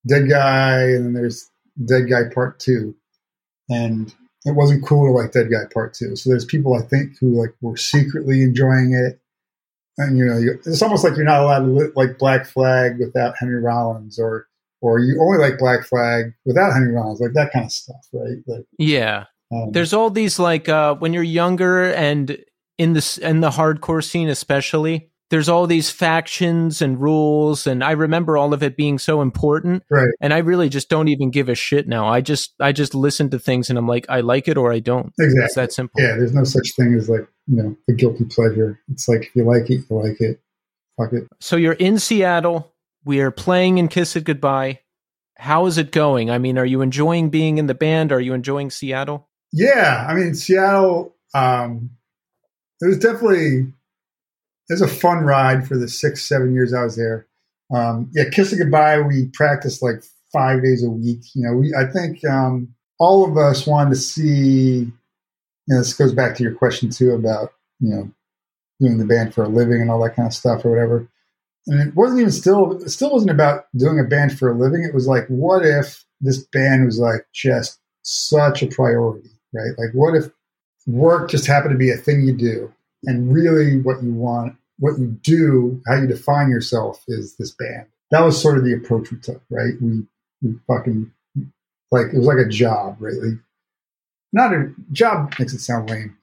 Deadguy, and then there's Deadguy Part Two, and it wasn't cool to like Deadguy Part Two. So there's people I think who like were secretly enjoying it, and you know, you, it's almost like you're not allowed to li- like Black Flag without Henry Rollins, or or you only like Black Flag without Henry Rollins, like that kind of stuff, right? Like Yeah. um, There's all these like uh when you're younger and in this in the hardcore scene especially, there's all these factions and rules and I remember all of it being so important right. and I really just don't even give a shit now. I just I just listen to things and I'm like I like it or I don't. exactly. It's that simple. Yeah, there's no such thing as like, you know, a guilty pleasure. It's like if you like it, you like it. Fuck it. So you're in Seattle, we are playing in Kiss It Goodbye. How is it going? I mean, are you enjoying being in the band? Are you enjoying Seattle? Yeah, I mean Seattle. Um, it was definitely it was a fun ride for the six seven years I was there. Um, yeah, kiss it goodbye. We practiced like five days a week. You know, we I think um, all of us wanted to see. You know, this goes back to your question too about you know doing the band for a living and all that kind of stuff or whatever. And it wasn't even still it still wasn't about doing a band for a living. It was like, what if this band was like just such a priority, right? Like, what if work just happened to be a thing you do, and really what you want, what you do, how you define yourself is this band. That was sort of the approach we took, right? We we fucking like it was like a job, really. Not a job makes it sound lame,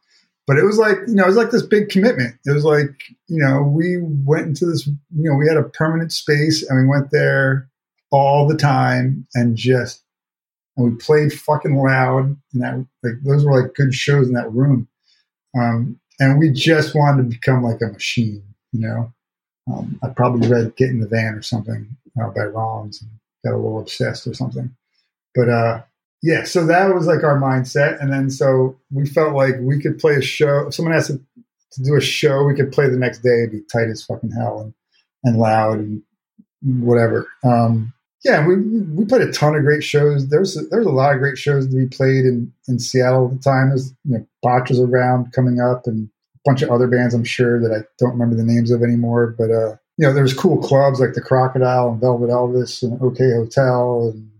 but it was like you know it was like this big commitment. It was like you know we went into this, you know, we had a permanent space and we went there all the time and just and we played fucking loud and that like those were like good shows in that room. Um, and we just wanted to become like a machine you know? Um, i probably read get in the van or something uh, by rollins and got a little obsessed or something. But uh yeah so that was like our mindset. And then so we felt like we could play a show. If someone asked to, to do a show we could play the next day it'd be tight as fucking hell and, and loud and whatever. Um yeah, we we played a ton of great shows. There's there's a lot of great shows to be played in, in Seattle at the time. There's you know, Botch was around coming up and a bunch of other bands I'm sure that I don't remember the names of anymore. But uh, you know, there's cool clubs like the Crocodile and Velvet Elvis and OK Hotel and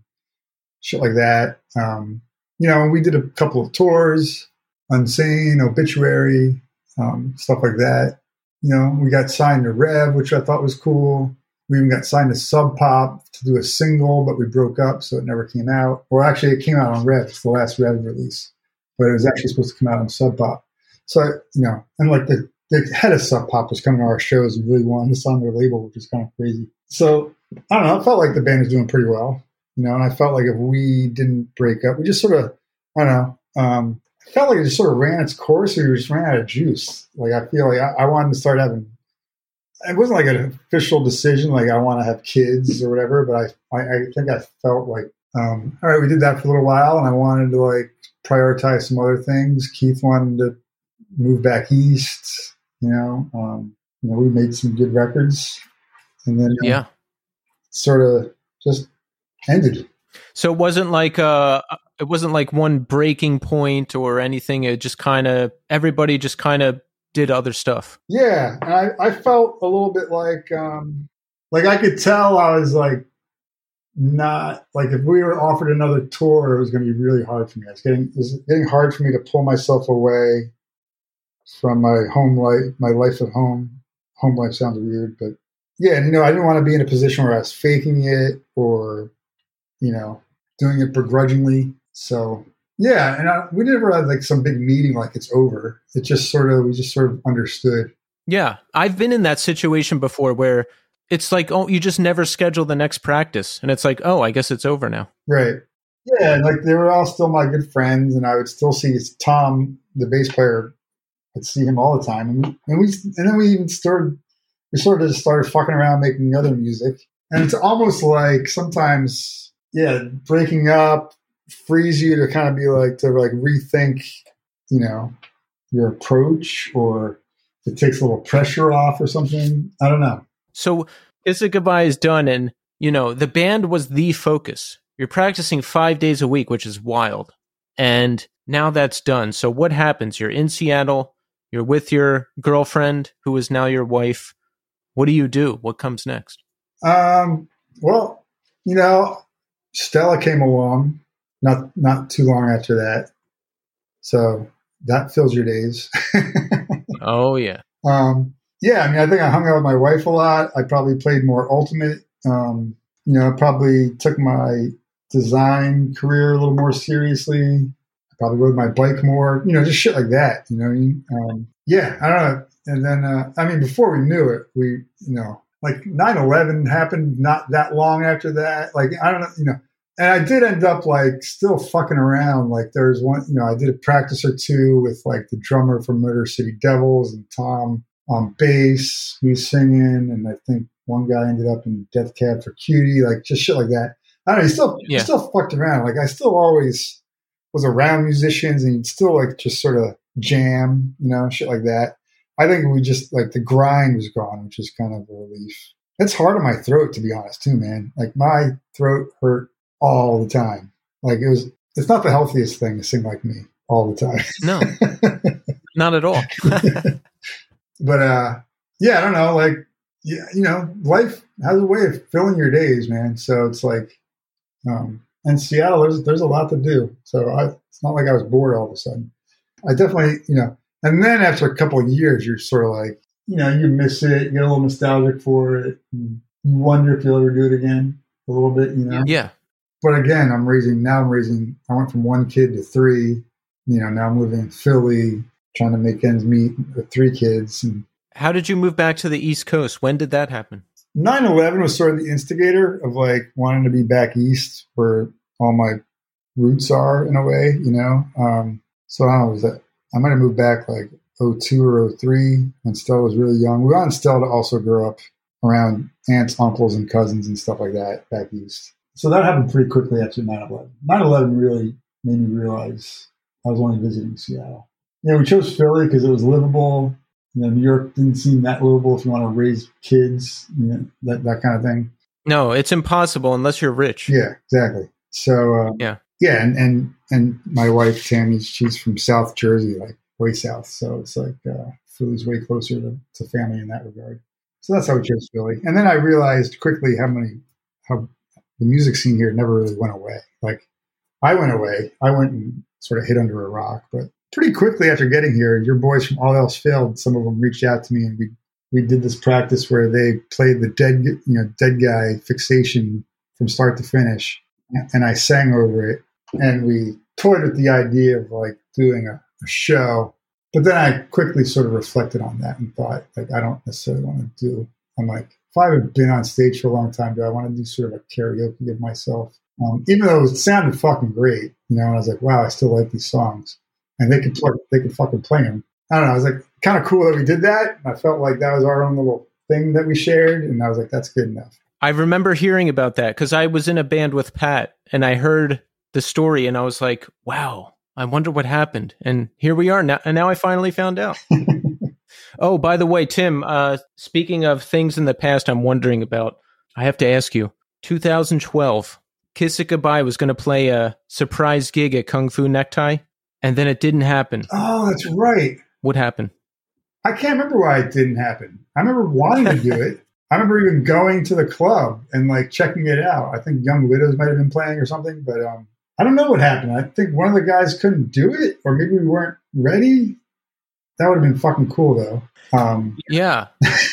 shit like that. Um, you know, we did a couple of tours, Unsane, Obituary, um, stuff like that. You know, we got signed to Rev, which I thought was cool. We even got signed to Sub Pop to do a single, but we broke up, so it never came out. Or actually, it came out on Red. It's the last Red release, but it was actually supposed to come out on Sub Pop. So you know, and like the the head of Sub Pop was coming to our shows and really wanted us on their label, which is kind of crazy. So I don't know. I felt like the band was doing pretty well, you know, and I felt like if we didn't break up, we just sort of I don't know. Um, I felt like it just sort of ran its course, or we just ran out of juice. Like I feel like I, I wanted to start having it wasn't like an official decision, like I want to have kids or whatever, but I, I, I think I felt like, um, all right, we did that for a little while and I wanted to like prioritize some other things. Keith wanted to move back east, you know, um, you know, we made some good records and then uh, Yeah. sort of just ended. So it wasn't like uh it wasn't like one breaking point or anything. It just kind of everybody just kind of did other stuff. Yeah, and I, I felt a little bit like um like I could tell I was like not like if we were offered another tour, it was going to be really hard for me. It's getting it's getting hard for me to pull myself away from my home life, my life at home. Home life sounds weird, but yeah, you know, I didn't want to be in a position where I was faking it or you know doing it begrudgingly. So Yeah, and I, we never had like some big meeting like it's over. It just sort of we just sort of understood. Yeah, I've been in that situation before where it's like, oh, you just never schedule the next practice, and it's like, oh, I guess it's over now. Right. Yeah, and like they were all still my good friends, and I would still see Tom, the bass player. I'd see him all the time, and, and we and then we even started we sort of just started fucking around making other music, and it's almost like sometimes, yeah, breaking up frees you to kind of be like to like rethink, you know, your approach, or it takes a little pressure off or something. I don't know. So Kiss It Goodbye is done, and you know the band was the focus. You're practicing five days a week, which is wild. And now that's done. So what happens? You're in Seattle. You're with your girlfriend, who is now your wife. What do you do? What comes next? Um, well, you know, Stella came along not not too long after that, so that fills your days. *laughs* oh yeah. Um, yeah, I mean, I think I hung out with my wife a lot. I probably played more ultimate. Um, you know, I probably took my design career a little more seriously. I probably rode my bike more, you know, just shit like that. You know I mean? Um, yeah, I don't know. And then, uh, I mean, before we knew it, we, you know, like 9 11 happened not that long after that. Like, I don't know, you know, and I did end up like still fucking around. Like, there's one, you know, I did a practice or two with like the drummer from Murder City Devils and Tom on bass. We singing, and I think one guy ended up in Death Cab for Cutie, like just shit like that. I don't know. He still, yeah. he still fucked around. Like I still always was around musicians, and still like just sort of jam, you know, shit like that. I think we just like the grind was gone, which is kind of a relief. It's hard on my throat to be honest, too, man. Like my throat hurt all the time. Like it was. It's not the healthiest thing to sing like me all the time. No, *laughs* not at all. *laughs* but uh, yeah, I don't know. Like, yeah, you know, life has a way of filling your days, man. So it's like um, and Seattle, there's there's a lot to do. So I, it's not like I was bored all of a sudden. I definitely, you know, and then after a couple of years, you're sort of like, you know, you miss it, you get a little nostalgic for it. you wonder if you'll ever do it again a little bit, you know? Yeah. But again, I'm raising, now I'm raising, I went from one kid to three. You know, now I'm living in Philly, trying to make ends meet with three kids. And How did you move back to the East Coast? When did that happen? 9-11 was sort of the instigator of like wanting to be back east where all my roots are in a way, you know. Um, so I don't know, was that I might have moved back like 02 or 03 when Stella was really young. We wanted Stella to also grow up around aunts, uncles, and cousins and stuff like that back east. So that happened pretty quickly after 9-11. 9-11 really made me realize I was only visiting Seattle. Yeah, we chose Philly because it was livable you know, New York didn't seem that livable if you want to raise kids, you know, that, that kind of thing. No, it's impossible unless you're rich. Yeah, exactly. So, uh, yeah. Yeah. And, and, and my wife, Tammy, she's from South Jersey, like way south. So it's like, uh, Philly's way closer to, to family in that regard. So that's how we chose Philly. And then I realized quickly how many, how the music scene here never really went away. Like I went away. I went and sort of hid under a rock, but pretty quickly after getting here, your boys from All Else Failed, some of them reached out to me and we we did this practice where they played the dead you know Deadguy fixation from start to finish, and I sang over it, and we toyed with the idea of like doing a, a show. But then I quickly sort of reflected on that and thought, like, I don't necessarily want to do. I'm like, if I haven't been on stage for a long time, do I want to do sort of a karaoke of myself? Um, even though it sounded fucking great, you know, and I was like, wow, I still like these songs and they could play, they could fucking play them. I don't know. I was like, kind of cool that we did that. I felt like that was our own little thing that we shared, and I was like, that's good enough. I remember hearing about that because I was in a band with Pat, and I heard the story, and I was like, wow, I wonder what happened. And here we are now, and now I finally found out. *laughs* oh, by the way, Tim, uh, speaking of things in the past, I'm wondering about. I have to ask you. 2012, Kiss It Goodbye was going to play a surprise gig at Kung Fu Necktie and then it didn't happen. Oh, that's right. What happened? I can't remember why it didn't happen. I remember wanting to do it. I remember even going to the club and like checking it out. I think Young Widows might have been playing or something, but um, I don't know what happened. I think one of the guys couldn't do it, or maybe we weren't ready. That would have been fucking cool, though. Um, yeah,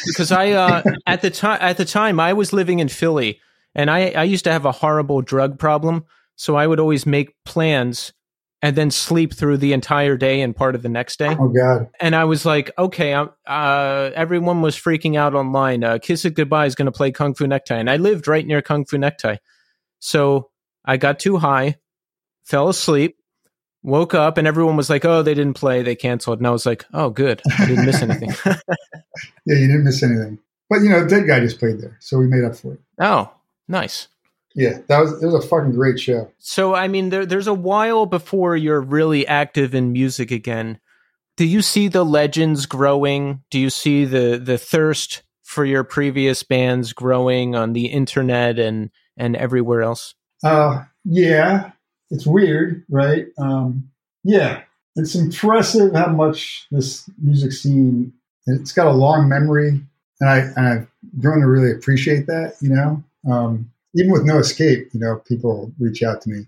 because I uh, *laughs* at the time at the time I was living in Philly, and I I used to have a horrible drug problem, so I would always make plans and then sleep through the entire day and part of the next day. Oh God. And I was like, okay, I'm, uh, everyone was freaking out online. Uh, Kiss It Goodbye is going to play Kung Fu Necktie. And I lived right near Kung Fu Necktie. So I got too high, fell asleep, woke up, and everyone was like, oh, they didn't play. They canceled. And I was like, oh, good. I didn't miss *laughs* anything. Yeah, you didn't miss anything. But you know, Dead Guy just played there, so we made up for it. oh, nice. Yeah, that was it was a fucking great show. So, I mean, there, there's a while before you're really active in music again. Do you see the legends growing? Do you see the the thirst for your previous bands growing on the internet and and everywhere else? Uh, yeah, it's weird, right? Um, yeah, it's impressive how much this music scene. It's got a long memory, and I and I've grown to really appreciate that. You know, um, even with no escape, you know, people reach out to me.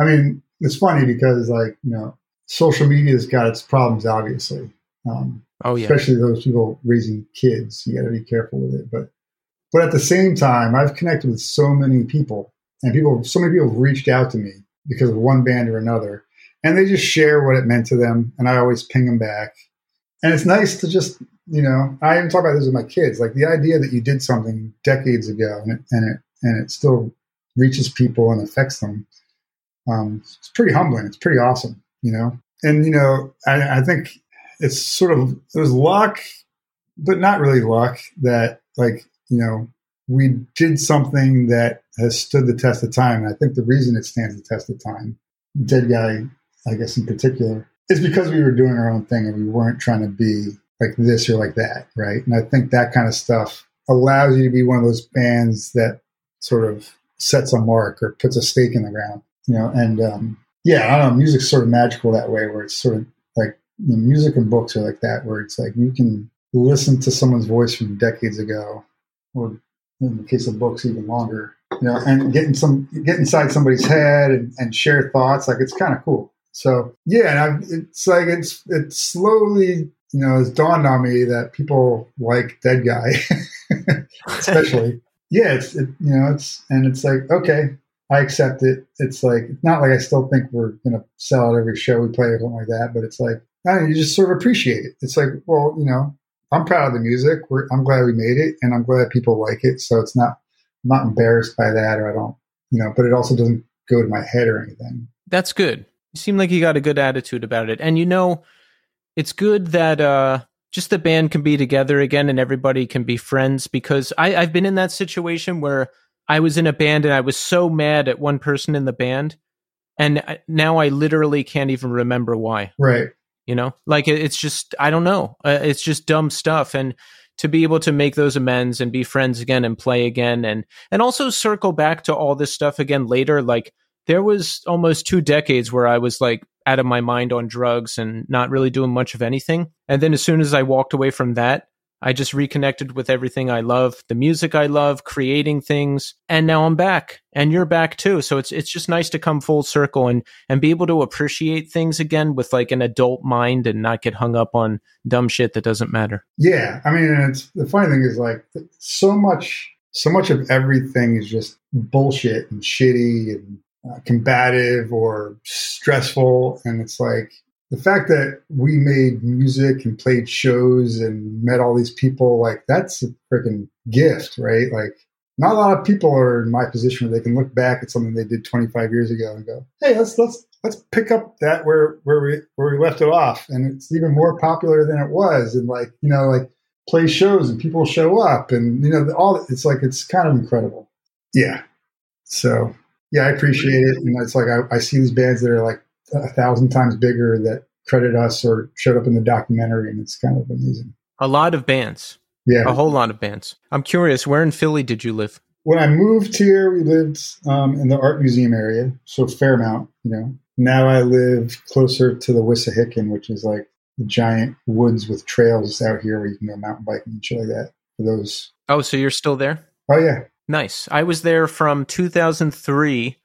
I mean, it's funny because like you know, social media's got its problems, obviously. Um, Oh yeah, especially those people raising kids. You got to be careful with it. But but at the same time, I've connected with so many people, and people, so many people have reached out to me because of one band or another, and they just share what it meant to them, and I always ping them back. And it's nice to just you know, I even talk about this with my kids, like the idea that you did something decades ago, and it and it and it still reaches people and affects them. Um, it's pretty humbling. It's pretty awesome, you know. And you know, I, I think it's sort of it was luck, but not really luck that like you know we did something that has stood the test of time. And I think the reason it stands the test of time, Deadguy, I guess in particular, is because we were doing our own thing and we weren't trying to be like this or like that, right? And I think that kind of stuff allows you to be one of those bands that sort of sets a mark or puts a stake in the ground, you know. And um, yeah, I don't know, music's sort of magical that way, where it's sort of like you know, music and books are like that, where it's like you can listen to someone's voice from decades ago, or in the case of books, even longer, you know, and getting some get inside somebody's head and, and share thoughts. Like it's kind of cool. So yeah, and I've, it's like it's it's slowly you know it's dawned on me that people like Deadguy, *laughs* especially. yeah, it's it, you know it's and it's like okay, I accept it. It's like it's not like I still think we're gonna sell out every show we play or something like that, but it's like I know, you just sort of appreciate it. It's like well, you know, I'm proud of the music. We're, I'm glad we made it, and I'm glad people like it. So it's not I'm not embarrassed by that, or I don't, you know. But it also doesn't go to my head or anything. That's good. You seem like you got a good attitude about it. And you know, it's good that uh just the band can be together again and everybody can be friends because I, I've been in that situation where I was in a band and I was so mad at one person in the band. And I- now I literally can't even remember why. Right. You know, like it- it's just, I don't know. Uh, it's just dumb stuff. And to be able to make those amends and be friends again and play again and, and also circle back to all this stuff again later, like, there was almost two decades where I was like out of my mind on drugs and not really doing much of anything. And then as soon as I walked away from that, I just reconnected with everything I love, the music I love, creating things, and now I'm back and you're back too. So it's it's just nice to come full circle and and be able to appreciate things again with like an adult mind and not get hung up on dumb shit that doesn't matter. Yeah, I mean, it's the funny thing is like so much, so much of everything is just bullshit and shitty and uh, combative or stressful, and it's like the fact that we made music and played shows and met all these people, like that's a freaking gift, right? Like. Not a lot of people are in my position where they can look back at something they did 25 years ago and go, "Hey, let's let's let's pick up that where where we where we left it off and it's even more popular than it was and like you know like play shows and people show up and you know all it's like it's kind of incredible yeah so yeah i appreciate it and it's like i, I see these bands that are like a thousand times bigger that credit us or showed up in the documentary and it's kind of amazing A lot of bands, yeah a whole lot of bands. I'm curious, where in Philly did you live? when I moved here, we lived um, in the art museum area, so Fairmount. You know, now I live closer to the Wissahickon, which is like the giant woods with trails out here where you can go mountain biking and shit like that. For those, Oh, so you're still there? oh yeah, Nice. I was there from 2003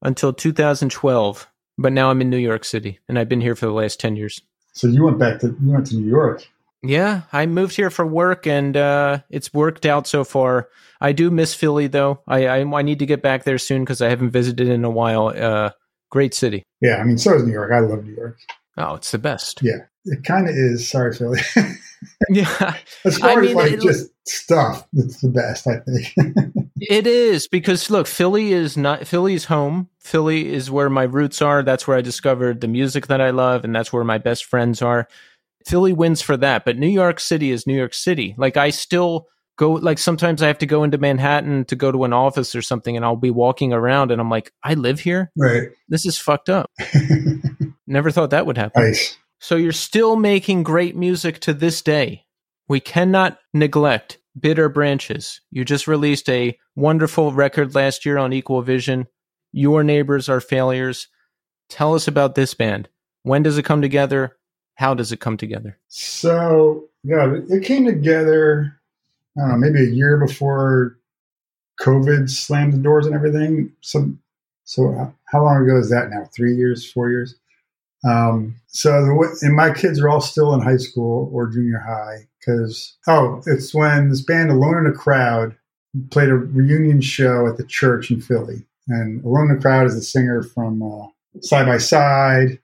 until 2012, but now I'm in New York City and I've been here for the last 10 years. so you went back to you went to New York. Yeah, I moved here for work and uh, it's worked out so far. I do miss Philly though. I I, I need to get back there soon because I haven't visited in a while. Uh, Great city. Yeah, I mean, so is New York. I love New York. Oh, it's the best. Yeah, it kind of is. Sorry, Philly. *laughs* Yeah, *laughs* as far I as mean, like it- just stuff, it's the best. I think. *laughs* it is because look, Philly is not Philly's home. Philly is where my roots are. That's where I discovered the music that I love, and that's where my best friends are. Philly wins for that, but New York City is New York City. Like I still go like sometimes I have to go into Manhattan to go to an office or something and I'll be walking around and I'm like, I live here? right. This is fucked up. *laughs* Never thought that would happen. nice. So you're still making great music to this day. We cannot neglect Bitter Branches. You just released a wonderful record last year on Equal Vision. Your Neighbors Are Failures. Tell us about this band. When does it come together? How does it come together? So yeah, it came together. I don't know, maybe a year before COVID slammed the doors and everything. So, so how long ago is that now? Three years, four years? Um, so the, and my kids are all still in high school or junior high because oh, it's when this band Alone in a Crowd played a reunion show at the church in Philly, and Alone in a Crowd is the singer from uh, Side by Side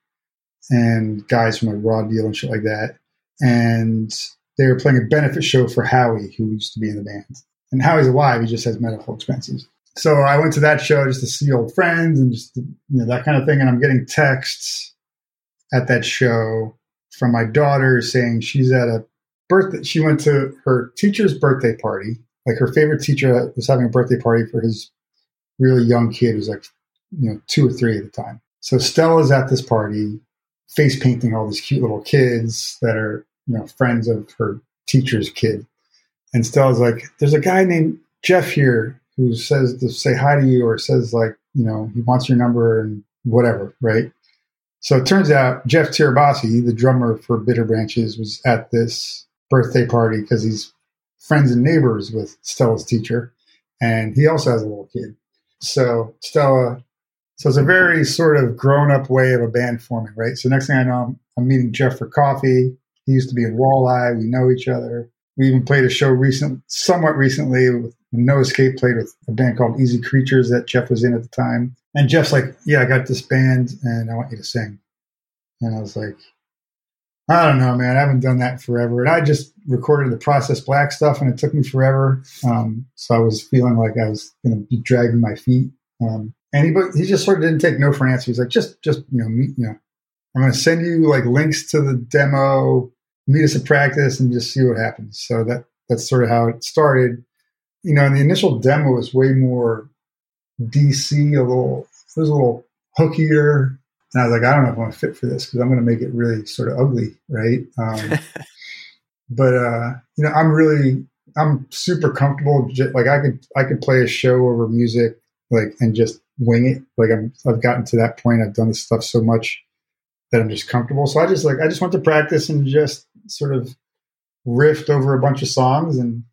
and guys from like Raw Deal and shit like that, and they were playing a benefit show for Howie, who used to be in the band. And Howie's alive; he just has medical expenses. So I went to that show just to see old friends and just you know that kind of thing. And I'm getting texts at that show from my daughter saying she's at a birthday. She went to her teacher's birthday party. Like her favorite teacher was having a birthday party for his really young kid who's like, you know, two or three at the time. So Stella's at this party, face painting all these cute little kids that are, you know, friends of her teacher's kid. And Stella's like, there's a guy named Jeff here who says to say hi to you or says like, you know, he wants your number and whatever, right? So it turns out Jeff Tirabassi, the drummer for Bitter Branches, was at this birthday party because he's friends and neighbors with Stella's teacher. And he also has a little kid. So Stella, so it's a very sort of grown up way of a band forming, right? So next thing I know, I'm, I'm meeting Jeff for coffee. He used to be in Walleye. We know each other. We even played a show recent, somewhat recently with No Escape played with a band called Easy Creatures that Jeff was in at the time. And Jeff's like, yeah, I got this band and I want you to sing. And I was like, I don't know, man. I haven't done that forever. And I just recorded the Process Black stuff and it took me forever. Um, so I was feeling like I was going to be dragging my feet. Um, and he, he just sort of didn't take no for an answer. He's like, just, just, you know, meet, you know, I'm going to send you like links to the demo, meet us at practice and just see what happens. So that, that's sort of how it started. You know, and the initial demo was way more DC, a little, it was a little hookier. And I was like, I don't know if I'm fit for this because I'm going to make it really sort of ugly, right? Um, *laughs* but uh, you know, I'm really, I'm super comfortable. j- Like I could, I could play a show over music, like and just wing it. Like I'm, I've gotten to that point. I've done this stuff so much that I'm just comfortable. So I just like, I just went to practice and just sort of riffed over a bunch of songs and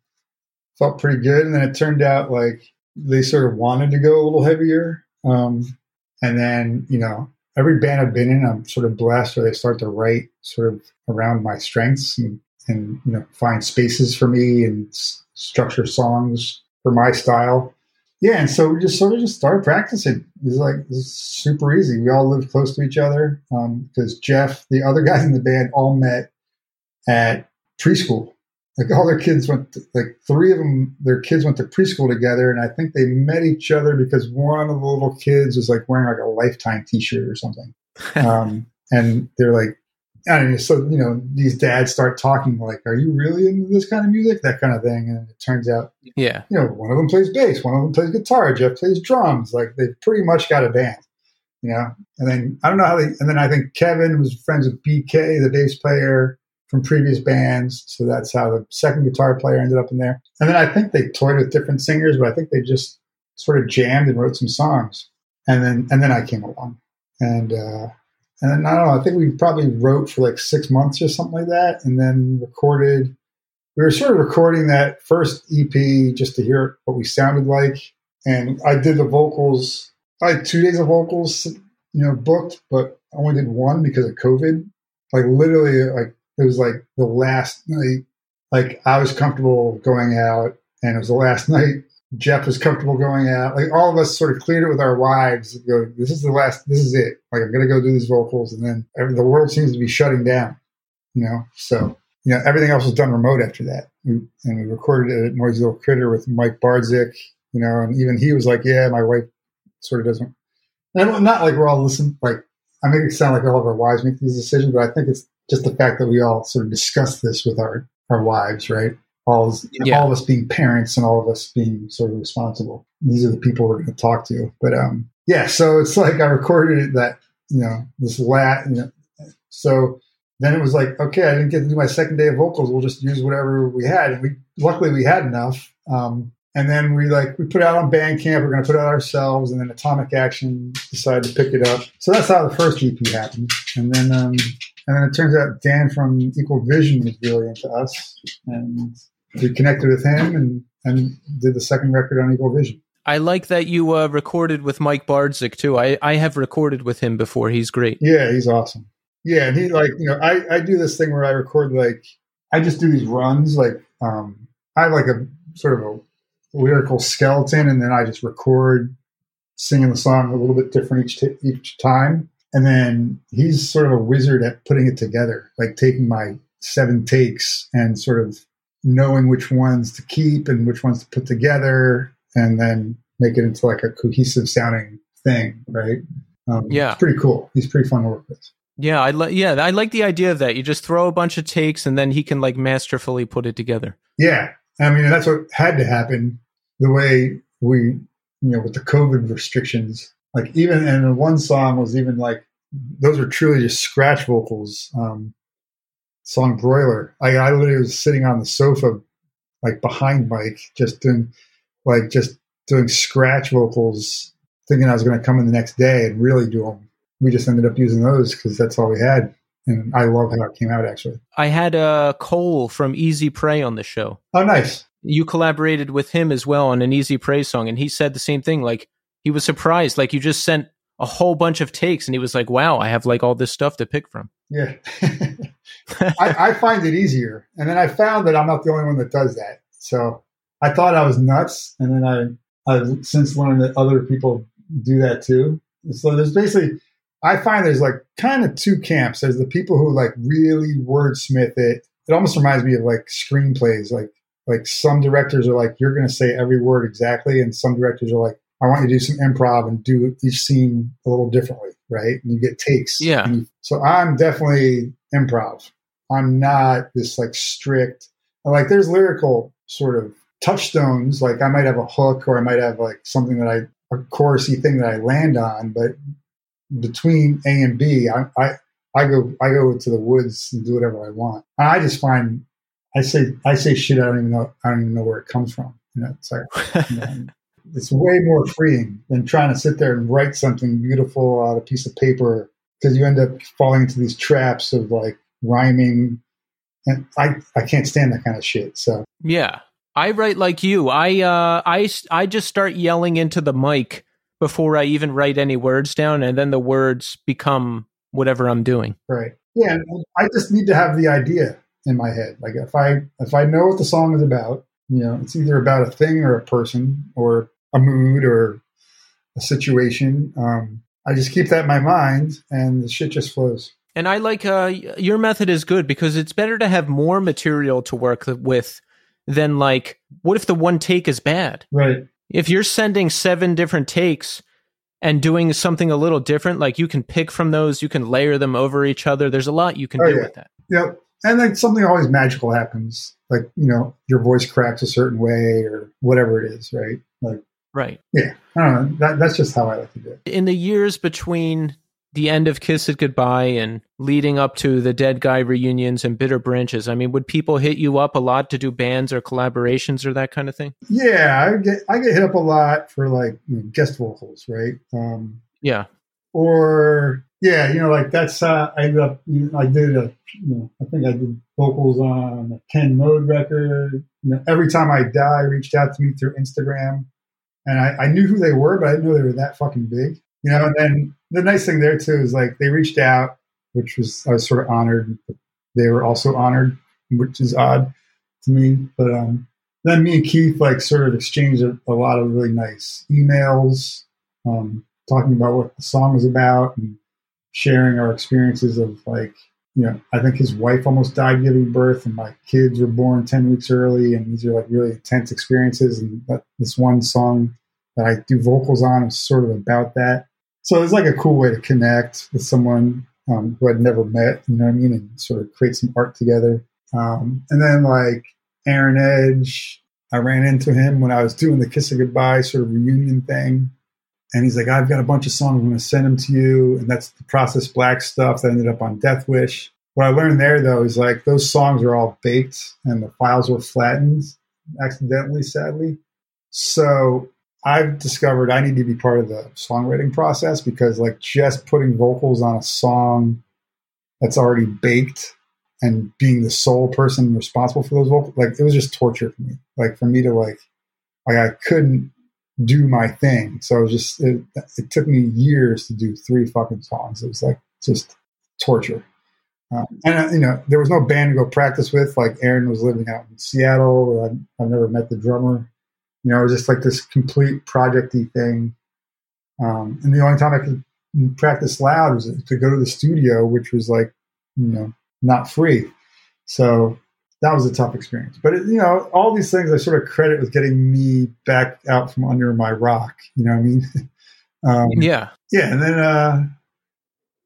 felt pretty good. And then it turned out like they sort of wanted to go a little heavier. Um, and then, you know, every band I've been in, I'm sort of blessed where they start to write sort of around my strengths and, and you know, find spaces for me and s- structure songs for my style. Yeah, and so we just sort of just started practicing. It's like super easy. We all lived close to each other because Jeff, the other *laughs* guys in the band, all met at preschool. Like all their kids went, to, like three of them, their kids went to preschool together, and I think they met each other because one of the little kids was like wearing like a Lifetime T-shirt or something, *laughs* um, and they're like, I don't. So you know, these dads start talking like, "Are you really into this kind of music?" That kind of thing, and it turns out Yeah. you know, one of them plays bass, one of them plays guitar, Jeff plays drums. Like they've pretty much got a band, you know. And then I don't know how they. And then I think Kevin was friends with BK, the bass player from previous bands. So that's how the second guitar player ended up in there. And then I think they toyed with different singers, but I think they just sort of jammed and wrote some songs. And then and then I came along, and uh, and then I don't know. I think we probably wrote for like six months or something like that, and then recorded we were sort of recording that first EP just to hear what we sounded like. And I did the vocals. I had two days of vocals, you know, booked, but I only did one because of COVID. Like literally, like it was like the last night. Like I was comfortable going out, and it was the last *laughs* night Jeff was comfortable going out. Like all of us sort of cleared it with our wives. Go, this is the last. This is it. Like I'm gonna go do these vocals, and then the world seems to be shutting down. You know, so you know everything else was done remote after that. And we recorded it at Noisy Little Critter with Mike Bardzik. You know, and even he was like, "Yeah, my wife sort of doesn't." And not like we're all listening. Like I make it sound like all of our wives make these decisions, but I think it's just the fact that we all sort of discuss this with our our wives, right? All, you know, Yeah. all of us being parents and all of us being sort of responsible. These are the people we're going to talk to. But um, yeah, so it's like I recorded it that you know this lat, you know, so then it was like okay, I didn't get to do my second day of vocals. We'll just use whatever we had, and we luckily we had enough. Um, and then we like we put out on Bandcamp. We're going to put out ourselves, and then Atomic Action decided to pick it up. So that's how the first EP happened. And then um, and then it turns out Dan from Equal Vision was really into us, and we connected with him and and did the second record on Equal Vision. I like that you uh, recorded with Mike Bardzik too. I, I have recorded with him before. He's great. Yeah, he's awesome. Yeah, and he like you know I I do this thing where I record like I just do these runs like um I have like a sort of a lyrical skeleton, and then I just record singing the song a little bit different each t- each time. And then he's sort of a wizard at putting it together, like taking my seven takes and sort of knowing which ones to keep and which ones to put together, and then make it into like a cohesive sounding thing, right? Um, Yeah. it's pretty cool. He's pretty fun to work with. Yeah, I like yeah, I like the idea of that. You just throw a bunch of takes and then he can like masterfully put it together. Yeah, I mean that's what had to happen. The way we, you know, with the COVID restrictions, like even and the one song was even like those were truly just scratch vocals. Um, song broiler. I, I literally was sitting on the sofa, like behind Mike, just doing like just doing scratch vocals, thinking I was going to come in the next day and really do them. We just ended up using those because that's all we had, and I love how it came out actually. I had uh, Cole from Easy Prey on the show. Oh, nice. You collaborated with him as well on an Easy Prey song, and he said the same thing. Like he was surprised. Like you just sent a whole bunch of takes, and he was like, "Wow, I have like all this stuff to pick from." Yeah. *laughs* I, I find it easier. And then I found that I'm not the only one that does that. So I thought I was nuts. And then I, I've since learned that other people do that too. So there's basically, I find there's like kind of two camps. There's the people who like really wordsmith it. It almost reminds me of like screenplays. Like, like some directors are like, you're going to say every word exactly. And some directors are like, I want you to do some improv and do each scene a little differently, right? And you get takes. Yeah. You- so I'm definitely improv. I'm not this like strict. Like there's lyrical sort of touchstones. Like I might have a hook or I might have like something that I a chorusy thing that I land on, but between A and B, I I, I go I go to the woods and do whatever I want. And I just find I say I say shit I don't even know I don't even know where it comes from. You know, it's like you know, *laughs* it's way more freeing than trying to sit there and write something beautiful on a piece of paper because you end up falling into these traps of like rhyming and I, I can't stand that kind of shit so Yeah. I write like you. I uh I I just start yelling into the mic before I even write any words down and then the words become whatever I'm doing. right yeah i just need to have the idea in my head like if i if i know what the song is about you know it's either about a thing or a person or a mood or a situation um i just keep that in my mind and the shit just flows And I like uh your method is good because it's better to have more material to work with than like what if the one take is bad? right If you're sending seven different takes and doing something a little different, like you can pick from those, you can layer them over each other. There's a lot you can Oh, do yeah. with that. Yep. And then something always magical happens. Like, you know, your voice cracks a certain way or whatever it is, right? Like, Right. yeah. I don't know. That, that's just how I like to do it. in the years between the end of Kiss It Goodbye and leading up to the Deadguy reunions and Bitter Branches, I mean, would people hit you up a lot to do bands or collaborations or that kind of thing? Yeah. I get, I get hit up a lot for like you know, guest vocals, right? Um, Yeah. or yeah, you know, like that's, uh, I ended up, you know, I did a, you know, I think I did vocals on a Ken Mode record. You know, every time I die reached out to me through Instagram and I, I knew who they were, but I didn't know they were that fucking big. You know, and then the nice thing there too is like they reached out, which was I was sort of honored. They were also honored, which is odd to me. But um, then me and Keith like sort of exchanged a, a lot of really nice emails, um, talking about what the song was about and sharing our experiences of like, you know, I think his wife almost died giving birth, and my kids were born ten weeks early, and these are like really intense experiences. And this one song that I do vocals on is sort of about that. So it's like a cool way to connect with someone um, who I'd never met, you know what I mean, and sort of create some art together. Um, and then like Aaron Edge, I ran into him when I was doing the Kiss It Goodbye sort of reunion thing. And he's like, I've got a bunch of songs, I'm going to send them to you. And that's the Process Black stuff that ended up on Deathwish. What I learned there, though, is like those songs are all baked and the files were flattened accidentally, sadly. So I've discovered I need to be part of the songwriting process because, like, just putting vocals on a song that's already baked and being the sole person responsible for those vocals, like, it was just torture for me. Like, for me to, like, like I couldn't do my thing. So it was just, it, it took me years to do three fucking songs. It was like just torture. Um, and, uh, you know, there was no band to go practice with. Like, Aaron was living out in Seattle. I, I've never met the drummer you know, it was just like this complete projecty thing. Um, and the only time I could practice loud was to go to the studio, which was like, you know, not free. So that was a tough experience. But, it, you know, all these things I sort of credit with getting me back out from under my rock. You know what I mean? *laughs* um, yeah. Yeah. And then, uh,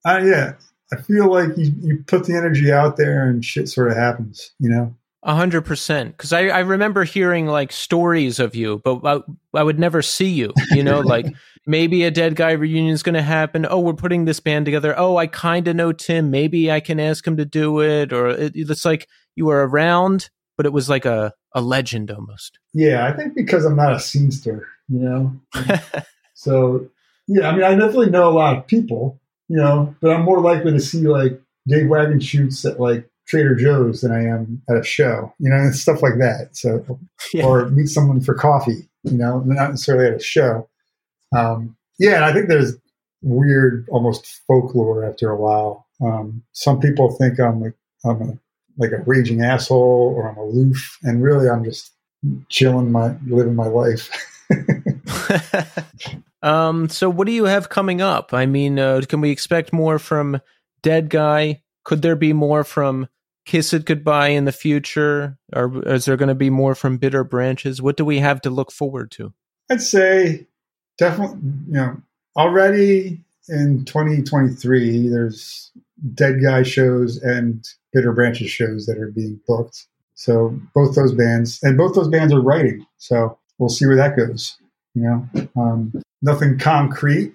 uh, yeah, I feel like you, you put the energy out there and shit sort of happens, you know? A hundred percent. Because I, I remember hearing like stories of you, but I, I would never see you. You know, like *laughs* maybe a Deadguy reunion is going to happen. Oh, we're putting this band together. Oh, I kind of know Tim. Maybe I can ask him to do it. Or it, it's like you were around, but it was like a, a legend almost. Yeah, I think because I'm not a scenester, you know. *laughs* so yeah, I mean, I definitely know a lot of people, you know, but I'm more likely to see like Dave Wagenschutz at like Trader Joe's than I am at a show, you know, and stuff like that. So, yeah. or meet someone for coffee, you know, not necessarily at a show. Um, yeah, and I think there's weird, almost folklore after a while. Um, some people think I'm like I'm a like a raging asshole or I'm aloof, and really I'm just chilling my living my life. *laughs* um, so what do you have coming up? I mean, uh, can we expect more from Deadguy? Could there be more from Kiss It Goodbye in the future? Or is there going to be more from Bitter Branches? What do we have to look forward to? I'd say definitely, you know, already in 2023, there's Deadguy shows and Bitter Branches shows that are being booked. So both those bands, and both those bands are writing. So we'll see where that goes. You know, um, nothing concrete,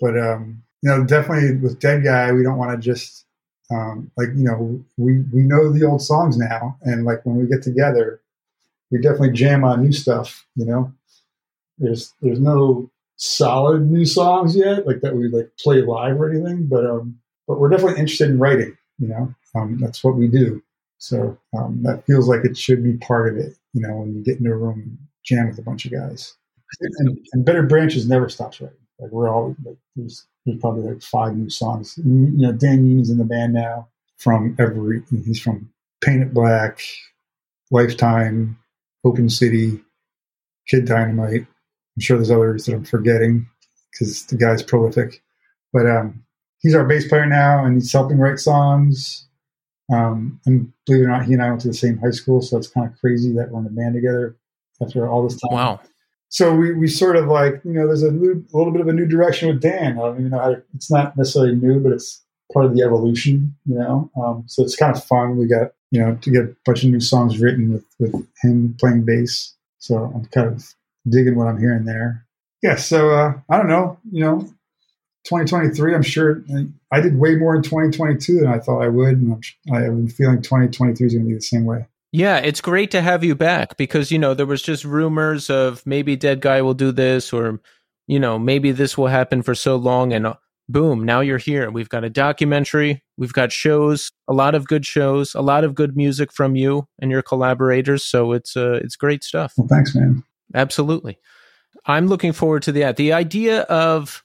but um, you know, definitely with Deadguy, we don't want to just um, like you know we we know the old songs now and like when we get together we definitely jam on new stuff you know there's there's no solid new songs yet like that we like play live or anything but um but we're definitely interested in writing you know um, that's what we do so um, that feels like it should be part of it you know when you get into a room jam with a bunch of guys and, and Bitter Branches never stops writing like we're all like there's there's probably like five new songs. You know, Dan Yemin's in the band now from every, he's from Paint It Black, Lifetime, Open City, Kid Dynamite. I'm sure there's others that I'm forgetting because the guy's prolific. But um, he's our bass player now and he's helping write songs. Um, and believe it or not, he and I went to the same high school, so it's kind of crazy that we're in a band together after all this time. Wow so we, we sort of like you know there's a, new, a little bit of a new direction with Dan. I don't even know how to, it's not necessarily new, but it's part of the evolution, you know. Um, so it's kind of fun. We got you know to get a bunch of new songs written with with him playing bass. So I'm kind of digging what I'm hearing there. Yeah. So uh, I don't know. You know, 2023. I'm sure I did way more in 2022 than I thought I would, and I'm, I have been feeling 2023 is going to be the same way. Yeah, it's great to have you back because, you know, there was just rumors of maybe Deadguy will do this or, you know, maybe this will happen for so long. And uh, boom, now you're here. We've got a documentary, we've got shows, a lot of good shows, a lot of good music from you and your collaborators. So it's, uh, it's great stuff. Well, thanks, man. Absolutely. I'm looking forward to that. The idea of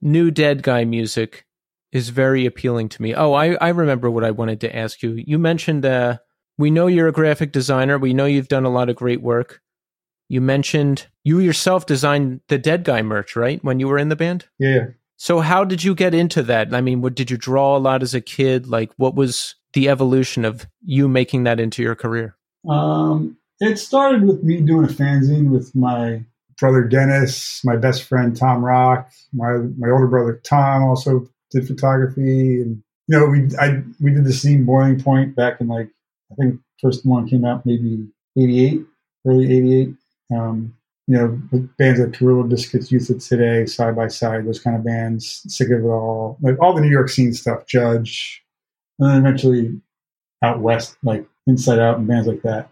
new Deadguy music is very appealing to me. Oh, I, I remember what I wanted to ask you. You mentioned, uh, we know you're a graphic designer. We know you've done a lot of great work. You mentioned you yourself designed the Deadguy merch, right? When you were in the band? Yeah. So how did you get into that? I mean, what did you draw a lot as a kid? Like what was the evolution of you making that into your career? Um, it started with me doing a fanzine with my brother Dennis, my best friend Tom Rock, my my older brother Tom also did photography, and you know we I we did the scene Boiling Point back in like I think first one came out maybe eighty eight, early eighty eight. Um, you know, with bands like Gorilla Biscuits, Youth of Today, Side by Side, those kind of bands, Sick of It All, like all the New York scene stuff, Judge, and then eventually out west, like Inside Out and bands like that.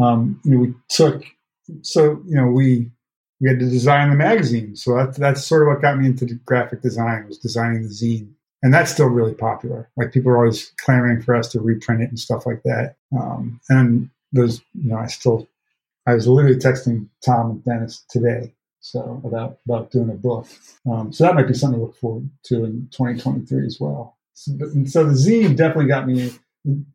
Um, you know, we took so you know we we had to design the magazine, so that, that's sort of what got me into graphic design was designing the zine, and that's still really popular. Like people are always clamoring for us to reprint it and stuff like that. Um, and those, you know, I still I was literally texting Tom and Dennis today, so about about doing a book. Um, so that might be something to look forward to in 2023 as well. So, so the zine definitely got me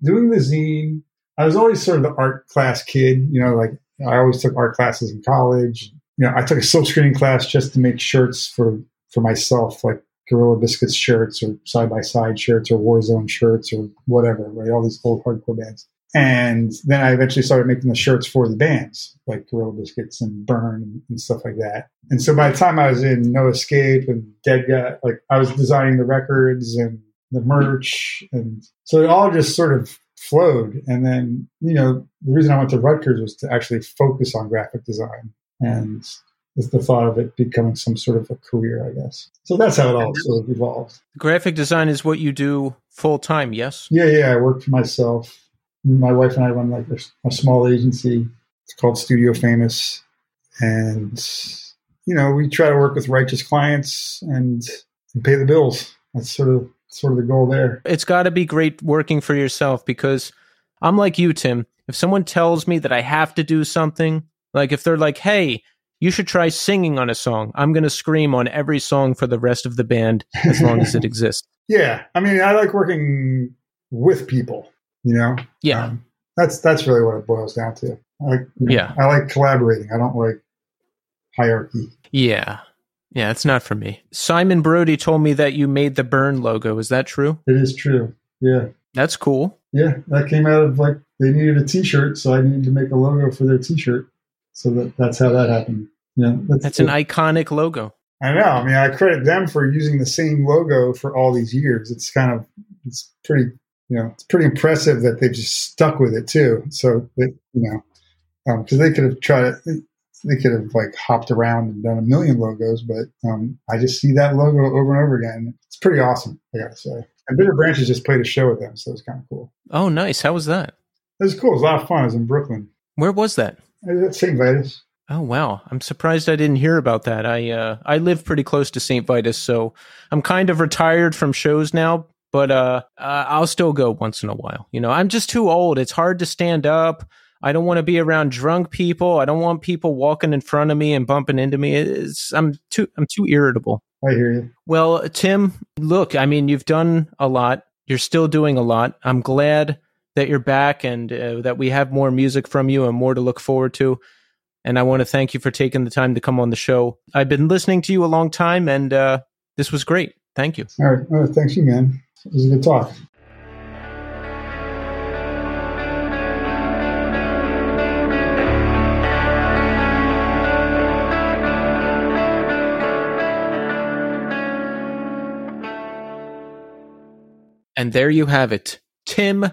doing the zine. I was always sort of the art class kid, you know, like I always took art classes in college. You know, I took a silk screening class just to make shirts for for myself, like Gorilla Biscuits shirts or side by side shirts or Warzone shirts or whatever, right? All these old hardcore bands. And then I eventually started making the shirts for the bands, like Gorilla Biscuits and Burn and stuff like that. And so by the time I was in No Escape and Deadguy, like I was designing the records and the merch. And so it all just sort of flowed. And then, you know, the reason I went to Rutgers was to actually focus on graphic design. And with the thought of it becoming some sort of a career, I guess. So that's how it all sort of evolved. Graphic design is what you do full time, yes? Yeah, yeah. I work for myself. My wife and I run like a, a small agency. It's called Studio Famous. And, you know, we try to work with righteous clients and, and pay the bills. That's sort of sort of the goal there. It's got to be great working for yourself because I'm like you, Tim. If someone tells me that I have to do something, like if they're like, hey, you should try singing on a song, I'm going to scream on every song for the rest of the band as long as it *laughs* exists. Yeah. I mean, I like working with people, you know? Yeah. Um, that's that's really what it boils down to. I like, know, Yeah. I like collaborating. I don't like hierarchy. Yeah. Yeah, it's not for me. Simon Brody told me that you made the Burn logo. Is that true? It is true. Yeah. That's cool. Yeah. That came out of like they needed a T-shirt, so I needed to make a logo for their T-shirt. So that that's how that happened. Yeah. That's an iconic logo. I know. I mean, I credit them for using the same logo for all these years. It's kind of, it's pretty, you know, it's pretty impressive that they've just stuck with it too. So that, you know, because they could have tried, it. they could have like hopped around and done a million logos, but um, I just see that logo over and over again. It's pretty awesome, I gotta say. And Bitter Branches just played a show with them, so it's kind of cool. Oh, nice. How was that? It was cool. It was a lot of fun. It was in Brooklyn. Where was that? At St. Vitus. Oh wow, I'm surprised I didn't hear about that. I uh, I live pretty close to St. Vitus, so I'm kind of retired from shows now. But uh, uh, I'll still go once in a while. You know, I'm just too old. It's hard to stand up. I don't want to be around drunk people. I don't want people walking in front of me and bumping into me. It's, I'm too I'm too irritable. I hear you. Well, Tim, look, I mean, you've done a lot. You're still doing a lot. I'm glad that you're back and uh, that we have more music from you and more to look forward to. And I want to thank you for taking the time to come on the show. I've been listening to you a long time, and uh, this was great. Thank you. All right. Oh, thanks you, man. It was a good talk. And there you have it. Tim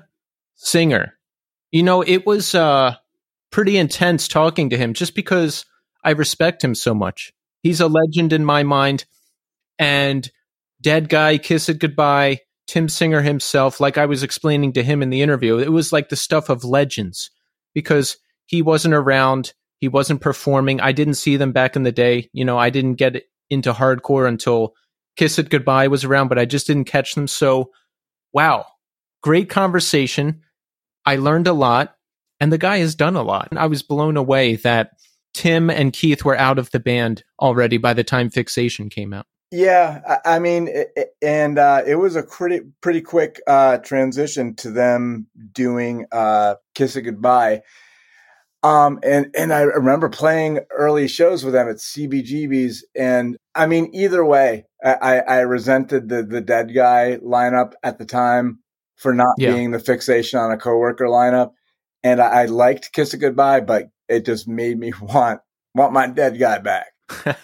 Singer. You know, it was uh, pretty intense talking to him just because I respect him so much. He's a legend in my mind. And Dead Guy, Kiss It Goodbye, Tim Singer himself, like I was explaining to him in the interview, it was like the stuff of legends because he wasn't around. He wasn't performing. I didn't see them back in the day. You know, I didn't get into hardcore until Kiss It Goodbye was around, but I just didn't catch them. So, wow, great conversation. I learned a lot, and the guy has done a lot. And I was blown away that Tim and Keith were out of the band already by the time Fixation came out. Yeah, I, mean, and uh, it was a pretty pretty quick uh, transition to them doing uh, "Kiss It Goodbye." Um, and and I remember playing early shows with them at CBGB's, and I mean, either way, I, I resented the the Deadguy lineup at the time for not Yeah. being the fixation on a coworker lineup, and I, I liked "Kiss It Goodbye," but it just made me *laughs* want want my Deadguy back. *laughs*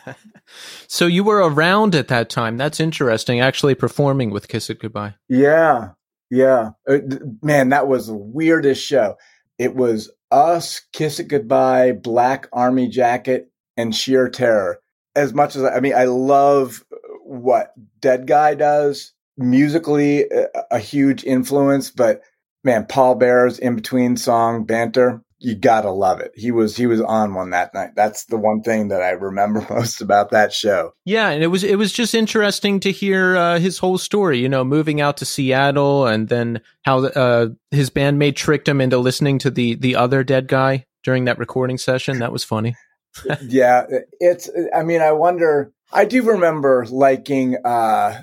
so you were around at that time. That's interesting. Actually performing with Kiss It Goodbye. Yeah, yeah, Uh, man, that was the weirdest show. It was us, Kiss It Goodbye, Black Army Jacket, and Sheer Terror. As much as I I mean, I love what Deadguy does musically, a, a huge influence. But man, Paul Bear's in between song banter, you gotta love it. He was he was on one that night. That's the one thing that I remember *laughs* most about that show. Yeah, and it was it was just interesting to hear uh, his whole story. You know, moving out to Seattle, and then how uh, his bandmate tricked him into listening to the the other Deadguy during that recording session. That was funny. *laughs* yeah, it's. I mean, I wonder. I do remember liking uh,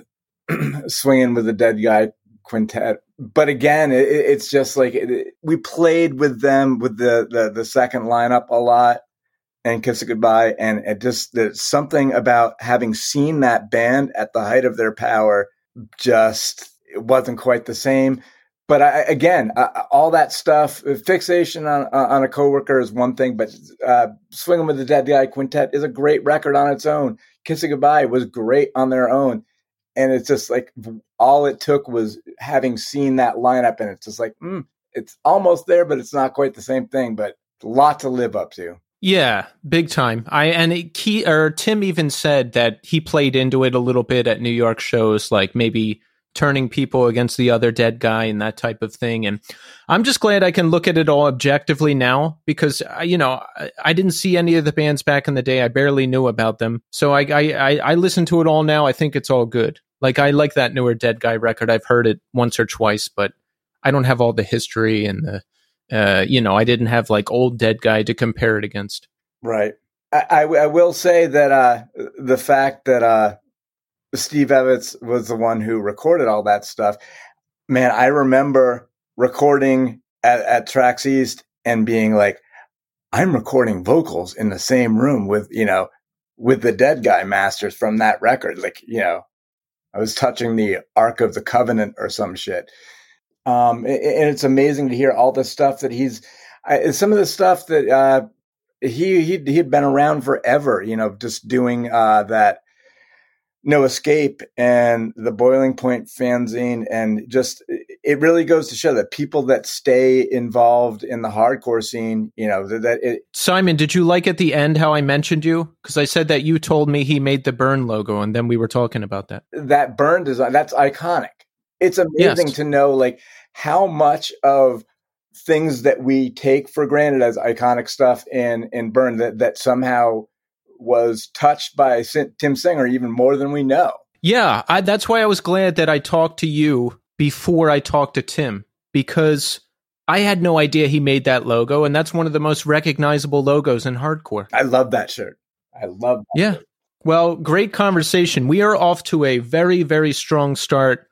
*clears throat* swinging with the Deadguy quintet, but again, it, it's just like it, we played with them with the, the the second lineup a lot and kiss it goodbye, and it just there's something about having seen that band at the height of their power. Just it wasn't quite the same. But I, again, uh, all that stuff, fixation on on a coworker is one thing, but uh, swinging with the Deadguy quintet is a great record on its own. Kiss It Goodbye was great on their own, and it's just like all it took was having seen that lineup, and it's just like mm, it's almost there, but it's not quite the same thing. But a lot to live up to. Yeah, big time. I and it, key or Tim even said that he played into it a little bit at New York shows, like maybe turning people against the other Deadguy and that type of thing. And I'm just glad I can look at it all objectively now because I, you know I, I didn't see any of the bands back in the day. I barely knew about them, so I I, I listen to it all now. I think it's all good. Like I like that newer Deadguy record. I've heard it once or twice, but I don't have all the history and the uh, you know, I didn't have like old Deadguy to compare it against. Right. I, I, I will say that uh, the fact that uh, Steve Evans was the one who recorded all that stuff, man, I remember recording at, at Trax East and being like, I'm recording vocals in the same room with, you know, with the Deadguy masters from that record. Like, you know, I was touching the Ark of the Covenant or some shit. Um, and it's amazing to hear all the stuff that he's, I, some of the stuff that, uh, he, he, he had been around forever, you know, just doing, uh, that no escape and the boiling point fanzine. And just, it really goes to show that people that stay involved in the hardcore scene, you know, that, that it, Simon, did you like at the end how I mentioned you? Because I said that you told me he made the burn logo, and then we were talking about that. that burn design that's iconic it's amazing Yes. to know like how much of things that we take for granted as iconic stuff in in burn that that somehow was touched by tim singer even more than we know Yeah, I, that's why I was glad that I talked to you before I talked to Tim because I had no idea he made that logo, and that's one of the most recognizable logos in hardcore. i love that shirt i love Yeah. shirt. Well, great conversation. We are off to a very, very strong start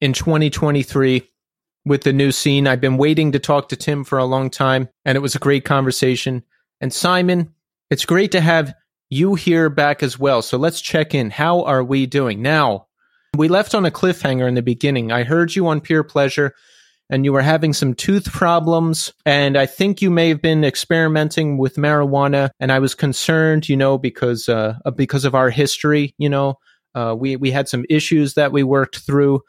in 2023 with the new scene. I've been waiting to talk to Tim for a long time, and it was a great conversation. And Simon, it's great to have you here back as well. So let's check in. How are we doing? Now, we left on a cliffhanger in the beginning. I heard you on Pure Pleasure and you were having some tooth problems. And I think you may have been experimenting with marijuana. And I was concerned, you know, because uh, uh, because of our history, you know, uh, we we had some issues that we worked through,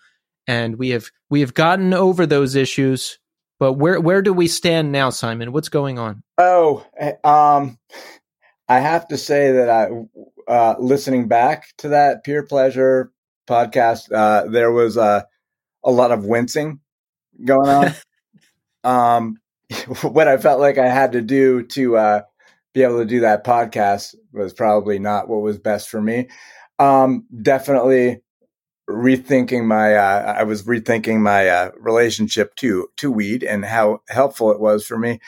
and we have we have gotten over those issues. But where where do we stand now, Simon? What's going on? oh eh, um i have to say that i uh listening back to that pure pleasure podcast uh there was uh, a lot of wincing going on *laughs* um, *laughs* what I felt like I had to do to uh, be able to do that podcast was probably not what was best for me. Um, definitely rethinking my, uh, I was rethinking my uh, relationship to to weed and how helpful it was for me.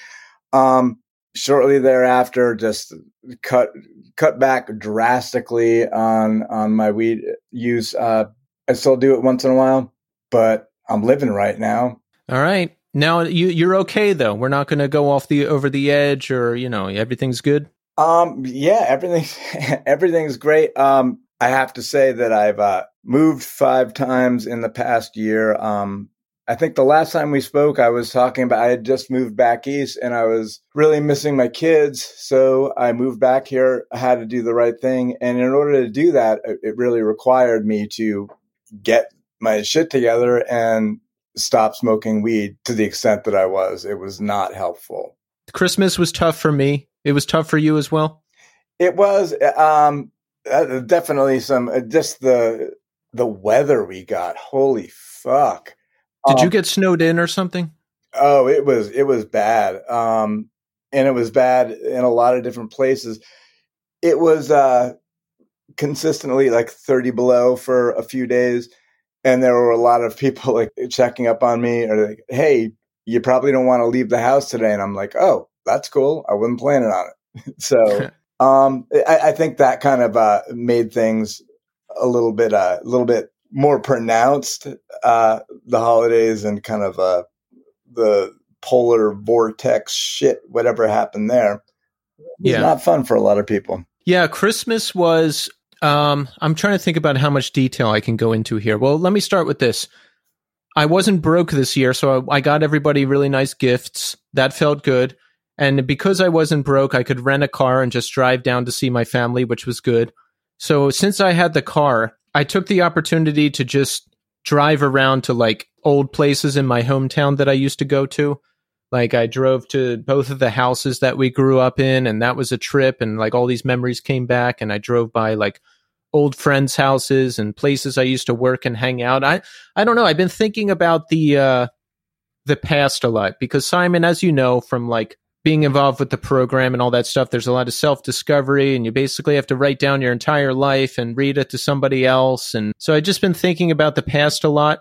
Um, shortly thereafter, just cut cut back drastically on on my weed use. Uh, I still do it once in a while, but I'm living right now. All right. Now you you're okay though. We're not going to go off the over the edge, or you know, everything's good. Um, yeah, everything's *laughs* everything's great. Um, I have to say that I've uh, moved five times in the past year. Um, I think the last time we spoke, I was talking about I had just moved back east and I was really missing my kids. So I moved back here. I had to do the right thing. And in order to do that, it really required me to get my shit together and stop smoking weed to the extent that I was. It was not helpful. Christmas was tough for me. It was tough for you as well. It was um, uh, definitely some uh, just the the weather we got. Holy fuck! Did um, you get snowed in or something? Oh, it was it was bad. Um, and it was bad in a lot of different places. It was uh, consistently like 30 below for a few days and there were a lot of people like checking up on me or like, "Hey, you probably don't want to leave the house today," and I'm like, "Oh, that's cool. I wasn't planning on it." *laughs* so, *laughs* um, I, I, think that kind of uh, made things a little bit, uh, a little bit more pronounced. Uh, the holidays and kind of uh, the polar vortex shit, whatever happened there. yeah, not fun for a lot of people. Yeah, Christmas was um, I'm trying to think about how much detail I can go into here. Well, let me start with this. I wasn't broke this year, so I got everybody really nice gifts. That felt good. And because I wasn't broke, I could rent a car and just drive down to see my family, which was good. So since I had the car, I took the opportunity to just drive around to like old places in my hometown that I used to go to. Like I drove to both of the houses that we grew up in, and that was a trip. And like all these memories came back. And I drove by like old friends' houses and places I used to work and hang out. I I don't know. I've been thinking about the uh, the past a lot because Simon, as you know from like being involved with the program and all that stuff, there's a lot of self discovery, and you basically have to write down your entire life and read it to somebody else. And so I've just been thinking about the past a lot,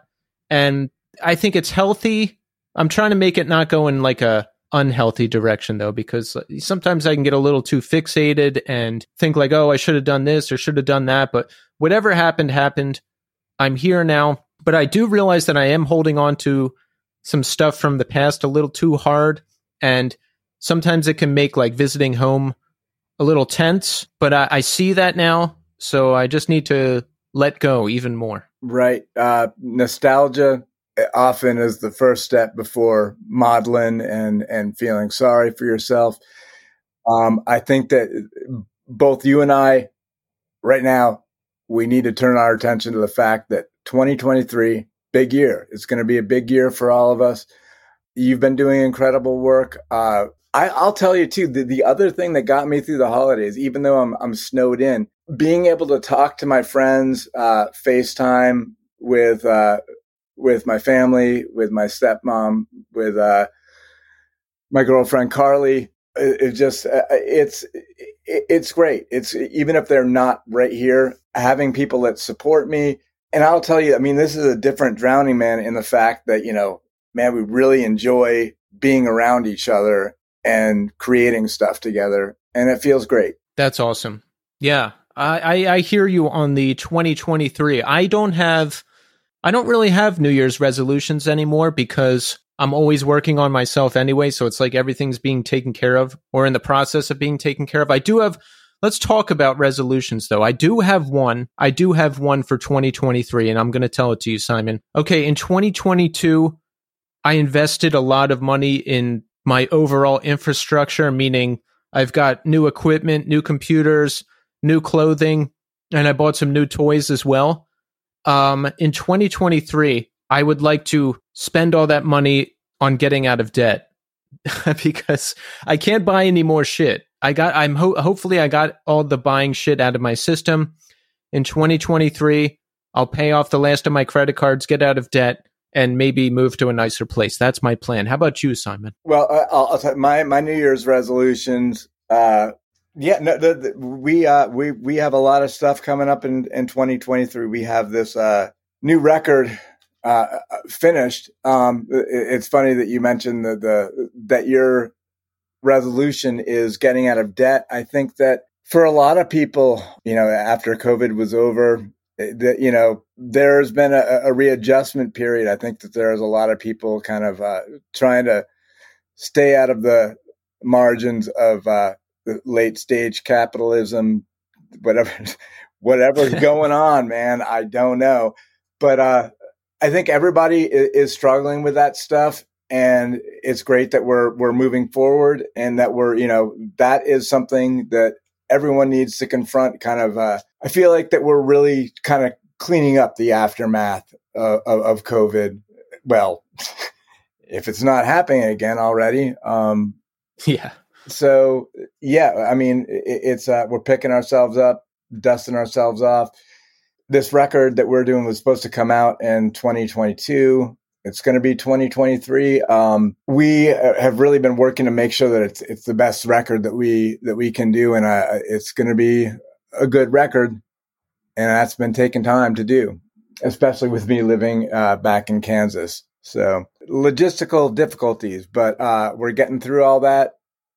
and I think it's healthy I'm trying to make it not go in like a unhealthy direction though because sometimes I can get a little too fixated and think like oh I should have done this or should have done that but whatever happened happened I'm here now but I do realize that I am holding on to some stuff from the past a little too hard and sometimes it can make like visiting home a little tense but I, I see that now so I just need to let go even more right uh nostalgia often is the first step before modeling and and feeling sorry for yourself. Um, I think that both you and I, right now, we need to turn our attention to the fact that 2023, big year. It's going to be a big year for all of us. You've been doing incredible work. Uh, I, will tell you too. The, the other thing that got me through the holidays, even though I'm I'm snowed in, being able to talk to my friends, uh, FaceTime with uh, with my family, with my stepmom, with uh, my girlfriend Carly. It, it just uh, it's it, it's great. It's even if they're not right here, having people that support me. And I'll tell you, I mean, this is a different Drowningman in the fact that you know, man, we really enjoy being around each other and creating stuff together, and it feels great. That's awesome. Yeah, I, I, I hear you on the 2023. I don't have I don't really have New Year's resolutions anymore because I'm always working on myself anyway. So it's like everything's being taken care of or in the process of being taken care of. I do have, let's talk about resolutions though. I do have one. I do have one for 2023 and I'm going to tell it to you, Simon. Okay. In 2022, I invested a lot of money in my overall infrastructure, meaning I've got new equipment, new computers, new clothing, and I bought some new toys as well um, in 2023, I would like to spend all that money on getting out of debt *laughs* because I can't buy any more shit. I got, I'm ho- hopefully I got all the buying shit out of my system. In 2023, I'll pay off the last of my credit cards, get out of debt, and maybe move to a nicer place. That's my plan. How about you, Simon? Well, I'll, I'll my my New Year's resolutions uh, yeah, no, the, the, we uh, we we have a lot of stuff coming up in in 2023. We have this uh, new record uh, finished. Um, it, it's funny that you mentioned the, the that your resolution is getting out of debt. I think that for a lot of people, you know, after COVID was over, that you know there's been a, a, readjustment period. I think that there's a lot of people kind of uh, trying to stay out of the margins of uh, late stage capitalism, whatever *laughs* whatever's *laughs* going on, man. I don't know, but uh, I think everybody is, is struggling with that stuff, and it's great that we're we're moving forward and that we're you know that is something that everyone needs to confront. Kind of, uh, I feel like that we're really kind of cleaning up the aftermath uh, of, of COVID. Well, *laughs* if it's not happening again already, um, *laughs* yeah. So yeah, I mean, it, it's uh, we're picking ourselves up, dusting ourselves off. This record that we're doing was supposed to come out in 2022. It's going to be 2023. Um, we have really been working to make sure that it's it's the best record that we that we can do, and uh, it's going to be a good record. And that's been taking time to do, especially with me living uh, back in Kansas. So logistical difficulties, but uh, we're getting through all that,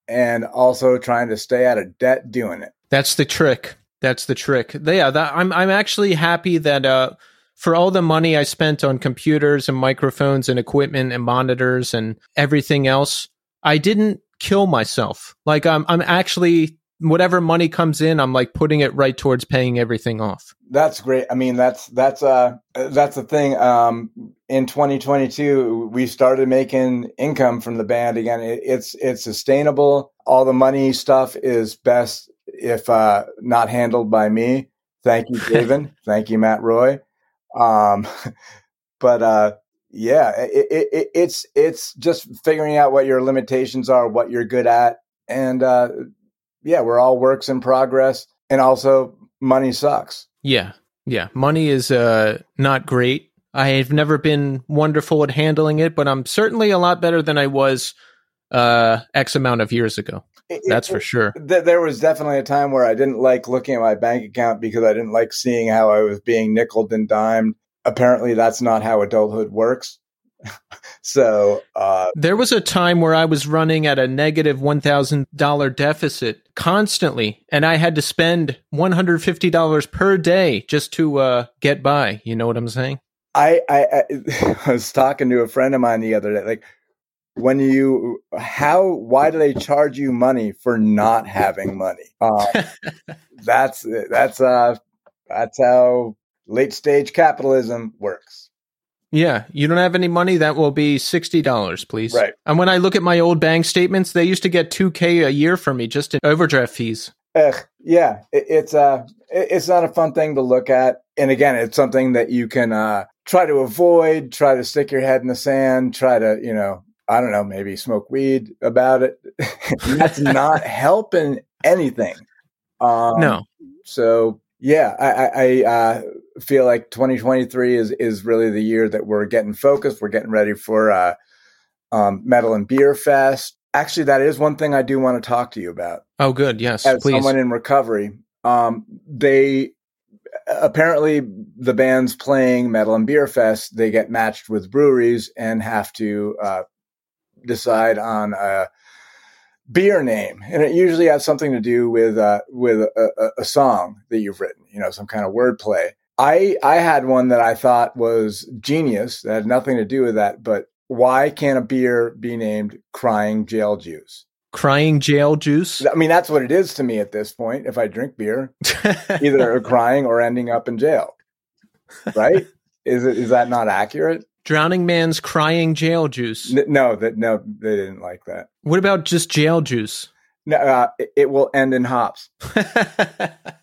and also trying to stay out of debt doing it. That's the trick. That's the trick. Yeah, that, I'm I'm actually happy that uh, for all the money I spent on computers and microphones and equipment and monitors and everything else, I didn't kill myself. Like I'm I'm actually whatever money comes in, I'm like putting it right towards paying everything off. That's great. I mean, that's that's uh that's the thing. Um, in 2022, we started making income from the band again. It, it's it's sustainable. All the money stuff is best if uh, not handled by me. Thank you, *laughs* David. Thank you, Matt Roy. Um, *laughs* but uh, yeah, it, it, it's it's just figuring out what your limitations are, what you're good at, and uh, yeah, we're all works in progress, and also money sucks. Yeah, yeah, money is uh, not great. I have never been wonderful at handling it, but I'm certainly a lot better than I was uh, X amount of years ago. That's for sure. There was definitely a time where I didn't like looking at my bank account because I didn't like seeing how I was being nickled and dimed. Apparently, that's not how adulthood works. *laughs* so uh, there was a time where I was running at a negative one thousand dollar deficit constantly, and I had to spend one hundred fifty dollars per day just to uh, get by. You know what I'm saying? I, I I *laughs* was talking to a friend of mine the other day, like when you how why do they charge you money for not having money uh, *laughs* that's that's uh that's how late stage capitalism works yeah you don't have any money that will be $60 please right and when i look at my old bank statements they used to get 2k a year from me just in overdraft fees Ugh, yeah it, it's uh it, it's not a fun thing to look at and again it's something that you can uh try to avoid try to stick your head in the sand try to you know I don't know, maybe smoke weed about it. *laughs* That's not *laughs* helping anything. Um, no. So yeah, I, I uh, feel like 2023 is is really the year that we're getting focused. We're getting ready for uh, um, Metal and Beer Fest. Actually, that is one thing I do want to talk to you about. Oh, good. Yes, as please. someone in recovery, um, they apparently the bands playing Metal and Beer Fest they get matched with breweries and have to uh, decide on a beer name, and it usually has something to do with uh, with a, a, song that you've written. You know, some kind of wordplay. I I had one that I thought was genius that had nothing to do with that, but why can't a beer be named Crying Jail Juice? Crying jail juice? I mean, that's what it is to me at this point. If I drink beer, *laughs* either crying or ending up in jail, right? Is it is that not accurate? Drowningman's crying jail juice. N- no, that no, they didn't like that. What about just jail juice? No, uh, it, it will end in hops. *laughs*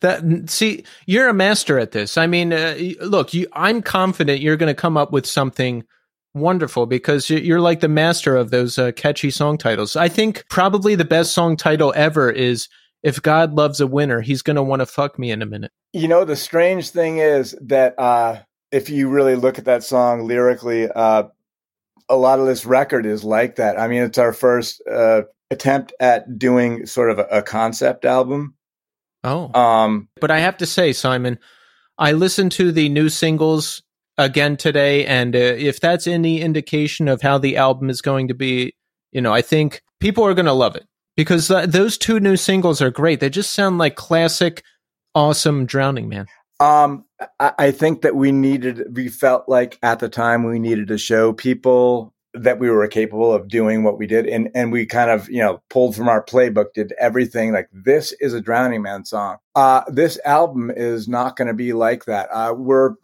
that see, you're a master at this. I mean, uh, look, you, I'm confident you're going to come up with something wonderful because you're like the master of those uh, catchy song titles. I think probably the best song title ever is "If God Loves a Winner, He's Going to Want to Fuck Me in a Minute." You know, the strange thing is that uh, if you really look at that song lyrically, uh, a lot of this record is like that. I mean, it's our first uh, attempt at doing sort of a, a concept album. Oh, um, but I have to say, Simon, I listened to the new singles again today, and uh, if that's any indication of how the album is going to be, you know, I think people are going to love it because th- those two new singles are great. They just sound like classic, awesome Drowningman. Um, I, I think that we needed, we felt like at the time we needed to show people that we were capable of doing what we did. And, and we kind of, you know, pulled from our playbook, did everything like this is a Drowningman song. Uh, this album is not going to be like that. Uh, we're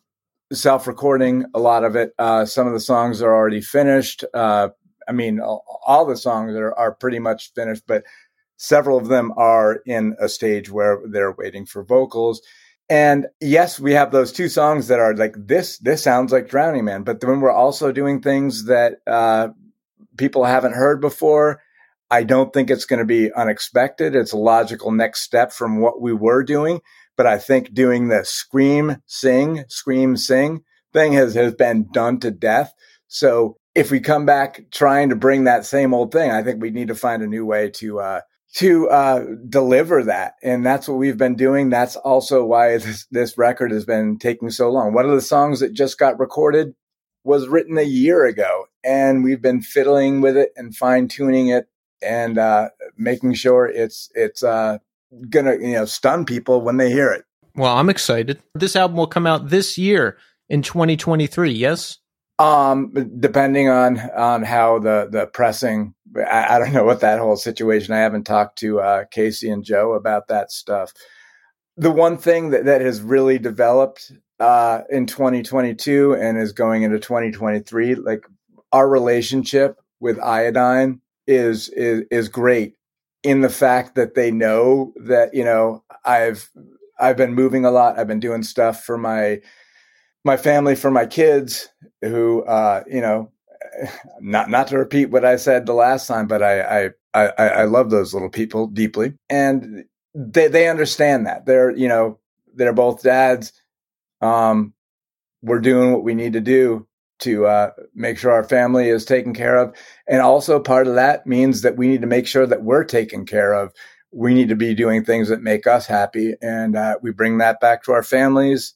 self recording a lot of it. Uh, some of the songs are already finished. Uh, I mean, all, all the songs are, are pretty much finished, but several of them are in a stage where they're waiting for vocals. And yes, we have those two songs that are like this. This sounds like Drowningman, but then we're also doing things that uh, people haven't heard before. I don't think it's going to be unexpected. It's a logical next step from what we were doing. But I think doing the scream, sing, scream, sing thing has, has been done to death. So if we come back trying to bring that same old thing, I think we need to find a new way to uh, to uh, deliver that. And that's what we've been doing. That's also why this, this record has been taking so long. One of the songs that just got recorded was written a year ago, and we've been fiddling with it and fine tuning it and uh, making sure it's it's uh, gonna you know stun people when they hear it. Well, I'm excited. This album will come out this year in 2023. Yes. Um, depending on on how the the pressing, I, I, don't *laughs* know what that whole situation. I haven't talked to uh, Casey and Joe about that stuff. The one thing that that has really developed uh, in 2022 and is going into 2023, like our relationship with Iodine is is is great in the fact that they know that you know I've I've been moving a lot. I've been doing stuff for my my family, for my kids, who uh, you know, not not to repeat what I said the last time, but I I I, I love those little people deeply, and they they understand that. They're you know they're both dads. Um, we're doing what we need to do to uh, make sure our family is taken care of, and also part of that means that we need to make sure that we're taken care of. We need to be doing things that make us happy, and uh, we bring that back to our families,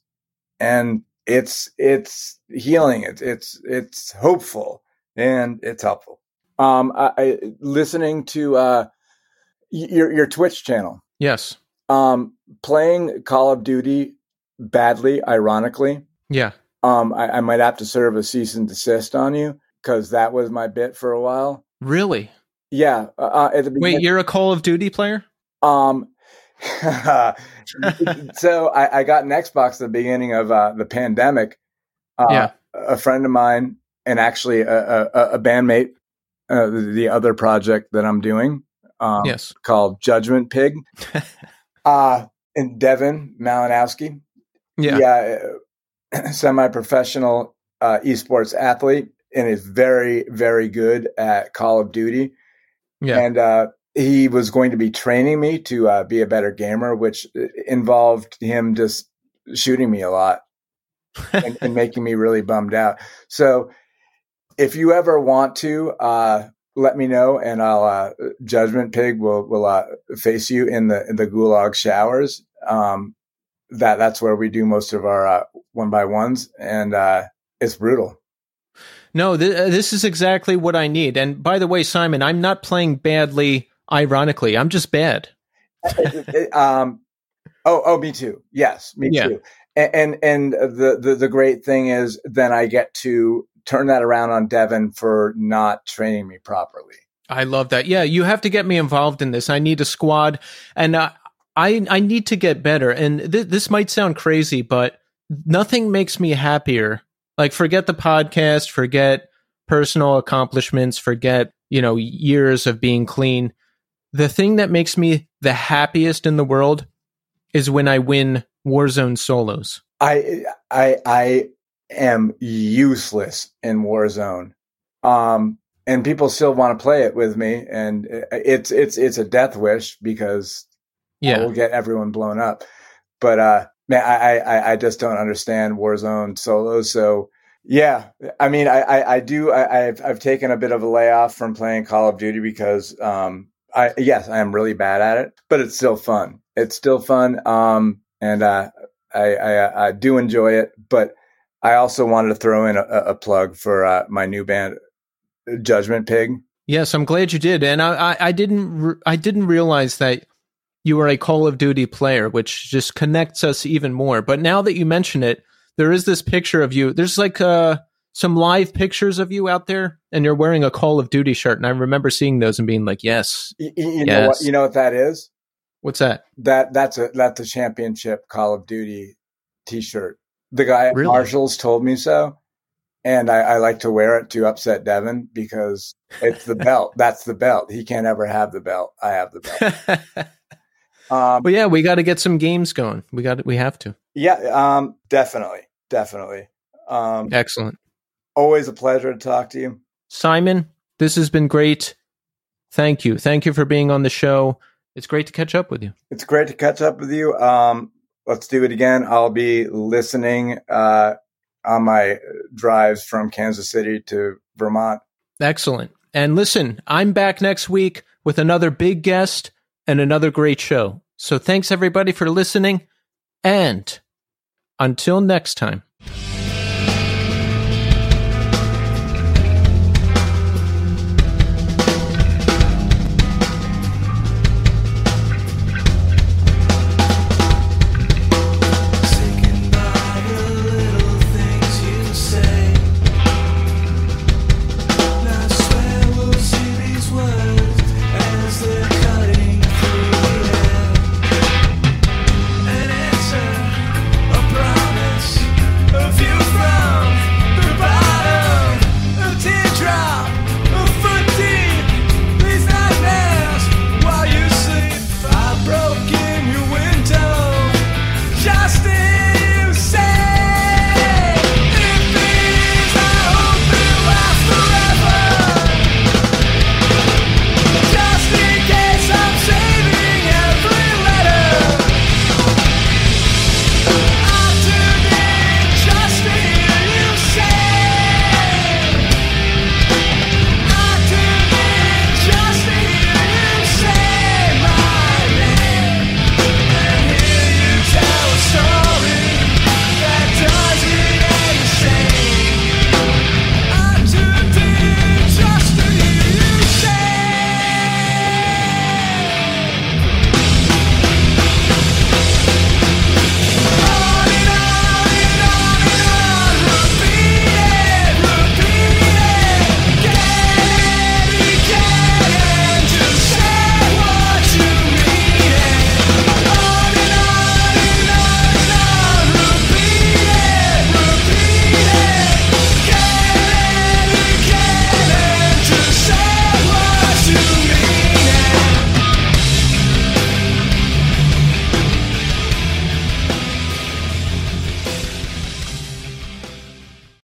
and it's it's healing. It's it's it's hopeful and it's helpful. Um, I, I listening to uh, your your Twitch channel. Yes. Um, playing Call of Duty badly, ironically. Yeah. Um, I, I might have to serve a cease and desist on you because that was my bit for a while. Really? Yeah. Uh, uh Wait, you're a Call of Duty player? Um, *laughs* so I, I, got an Xbox at the beginning of uh, the pandemic. Uh, yeah. A friend of mine and actually a, a, a bandmate, uh, the other project that I'm doing, um, yes, called Judgment Pig, *laughs* uh, and Devin Malinowski. Yeah. Yeah. *clears throat* Semi-professional uh, esports athlete and is very, very good at Call of Duty. Yeah. And uh, he was going to be training me to uh, be a better gamer, which uh, involved him just shooting me a lot *laughs* and, and, making me really bummed out. So, if you ever want to, uh, let me know, and I'll uh, Judgment Pig will will uh, face you in the in the gulag showers. Um, that that's where we do most of our uh, one by ones, and it's brutal. No, th- this is exactly what I need. And by the way, Simon, I'm not playing badly Ironically, I'm just bad. *laughs* um, oh, oh, me too. Yes, me yeah. too. And, and and the, the the great thing is, then I get to turn that around on Devin for not training me properly. I love that. Yeah, you have to get me involved in this. I need a squad, and uh, I I need to get better. And th- this might sound crazy, but nothing makes me happier. Like forget the podcast, forget personal accomplishments, forget you know years of being clean the thing that makes me the happiest in the world is when I win Warzone solos. I I I am useless in Warzone. Um and people still want to play it with me and it's it's it's a death wish because yeah. I will get everyone blown up. But uh man, I I I just don't understand Warzone solos so yeah, I mean, I, I, I do. I, have I've taken a bit of a layoff from playing Call of Duty because um, I yes, I am really bad at it, but it's still fun. It's still fun. Um, and uh, I, I, I do enjoy it, but I also wanted to throw in a, a plug for uh, my new band, Judgment Pig. Yes, I'm glad you did, and I, I, I didn't, re- I didn't realize that you are a Call of Duty player, which just connects us even more. But now that you mention it, there is this picture of you. There's like uh, some live pictures of you out there, and you're wearing a Call of Duty shirt. And I remember seeing those and being like, "Yes, you, you know what? You know what that is? what's that?" That that's a that's a championship Call of Duty T-shirt. The guy at Really? Marshalls told me so, and I, I like to wear it to upset Devin because it's the belt. *laughs* That's the belt. He can't ever have the belt. I have the belt. *laughs* Um, but yeah, we got to get some games going. We got we have to. yeah, um, definitely, definitely. Um, Excellent. Always a pleasure to talk to you. Simon, this has been great. Thank you. Thank you for being on the show. It's great to catch up with you. It's great to catch up with you. Um, let's do it again. I'll be listening uh, on my drives from Kansas City to Vermont. Excellent. And listen, I'm back next week with another big guest and another great show. So thanks everybody for listening. And until next time.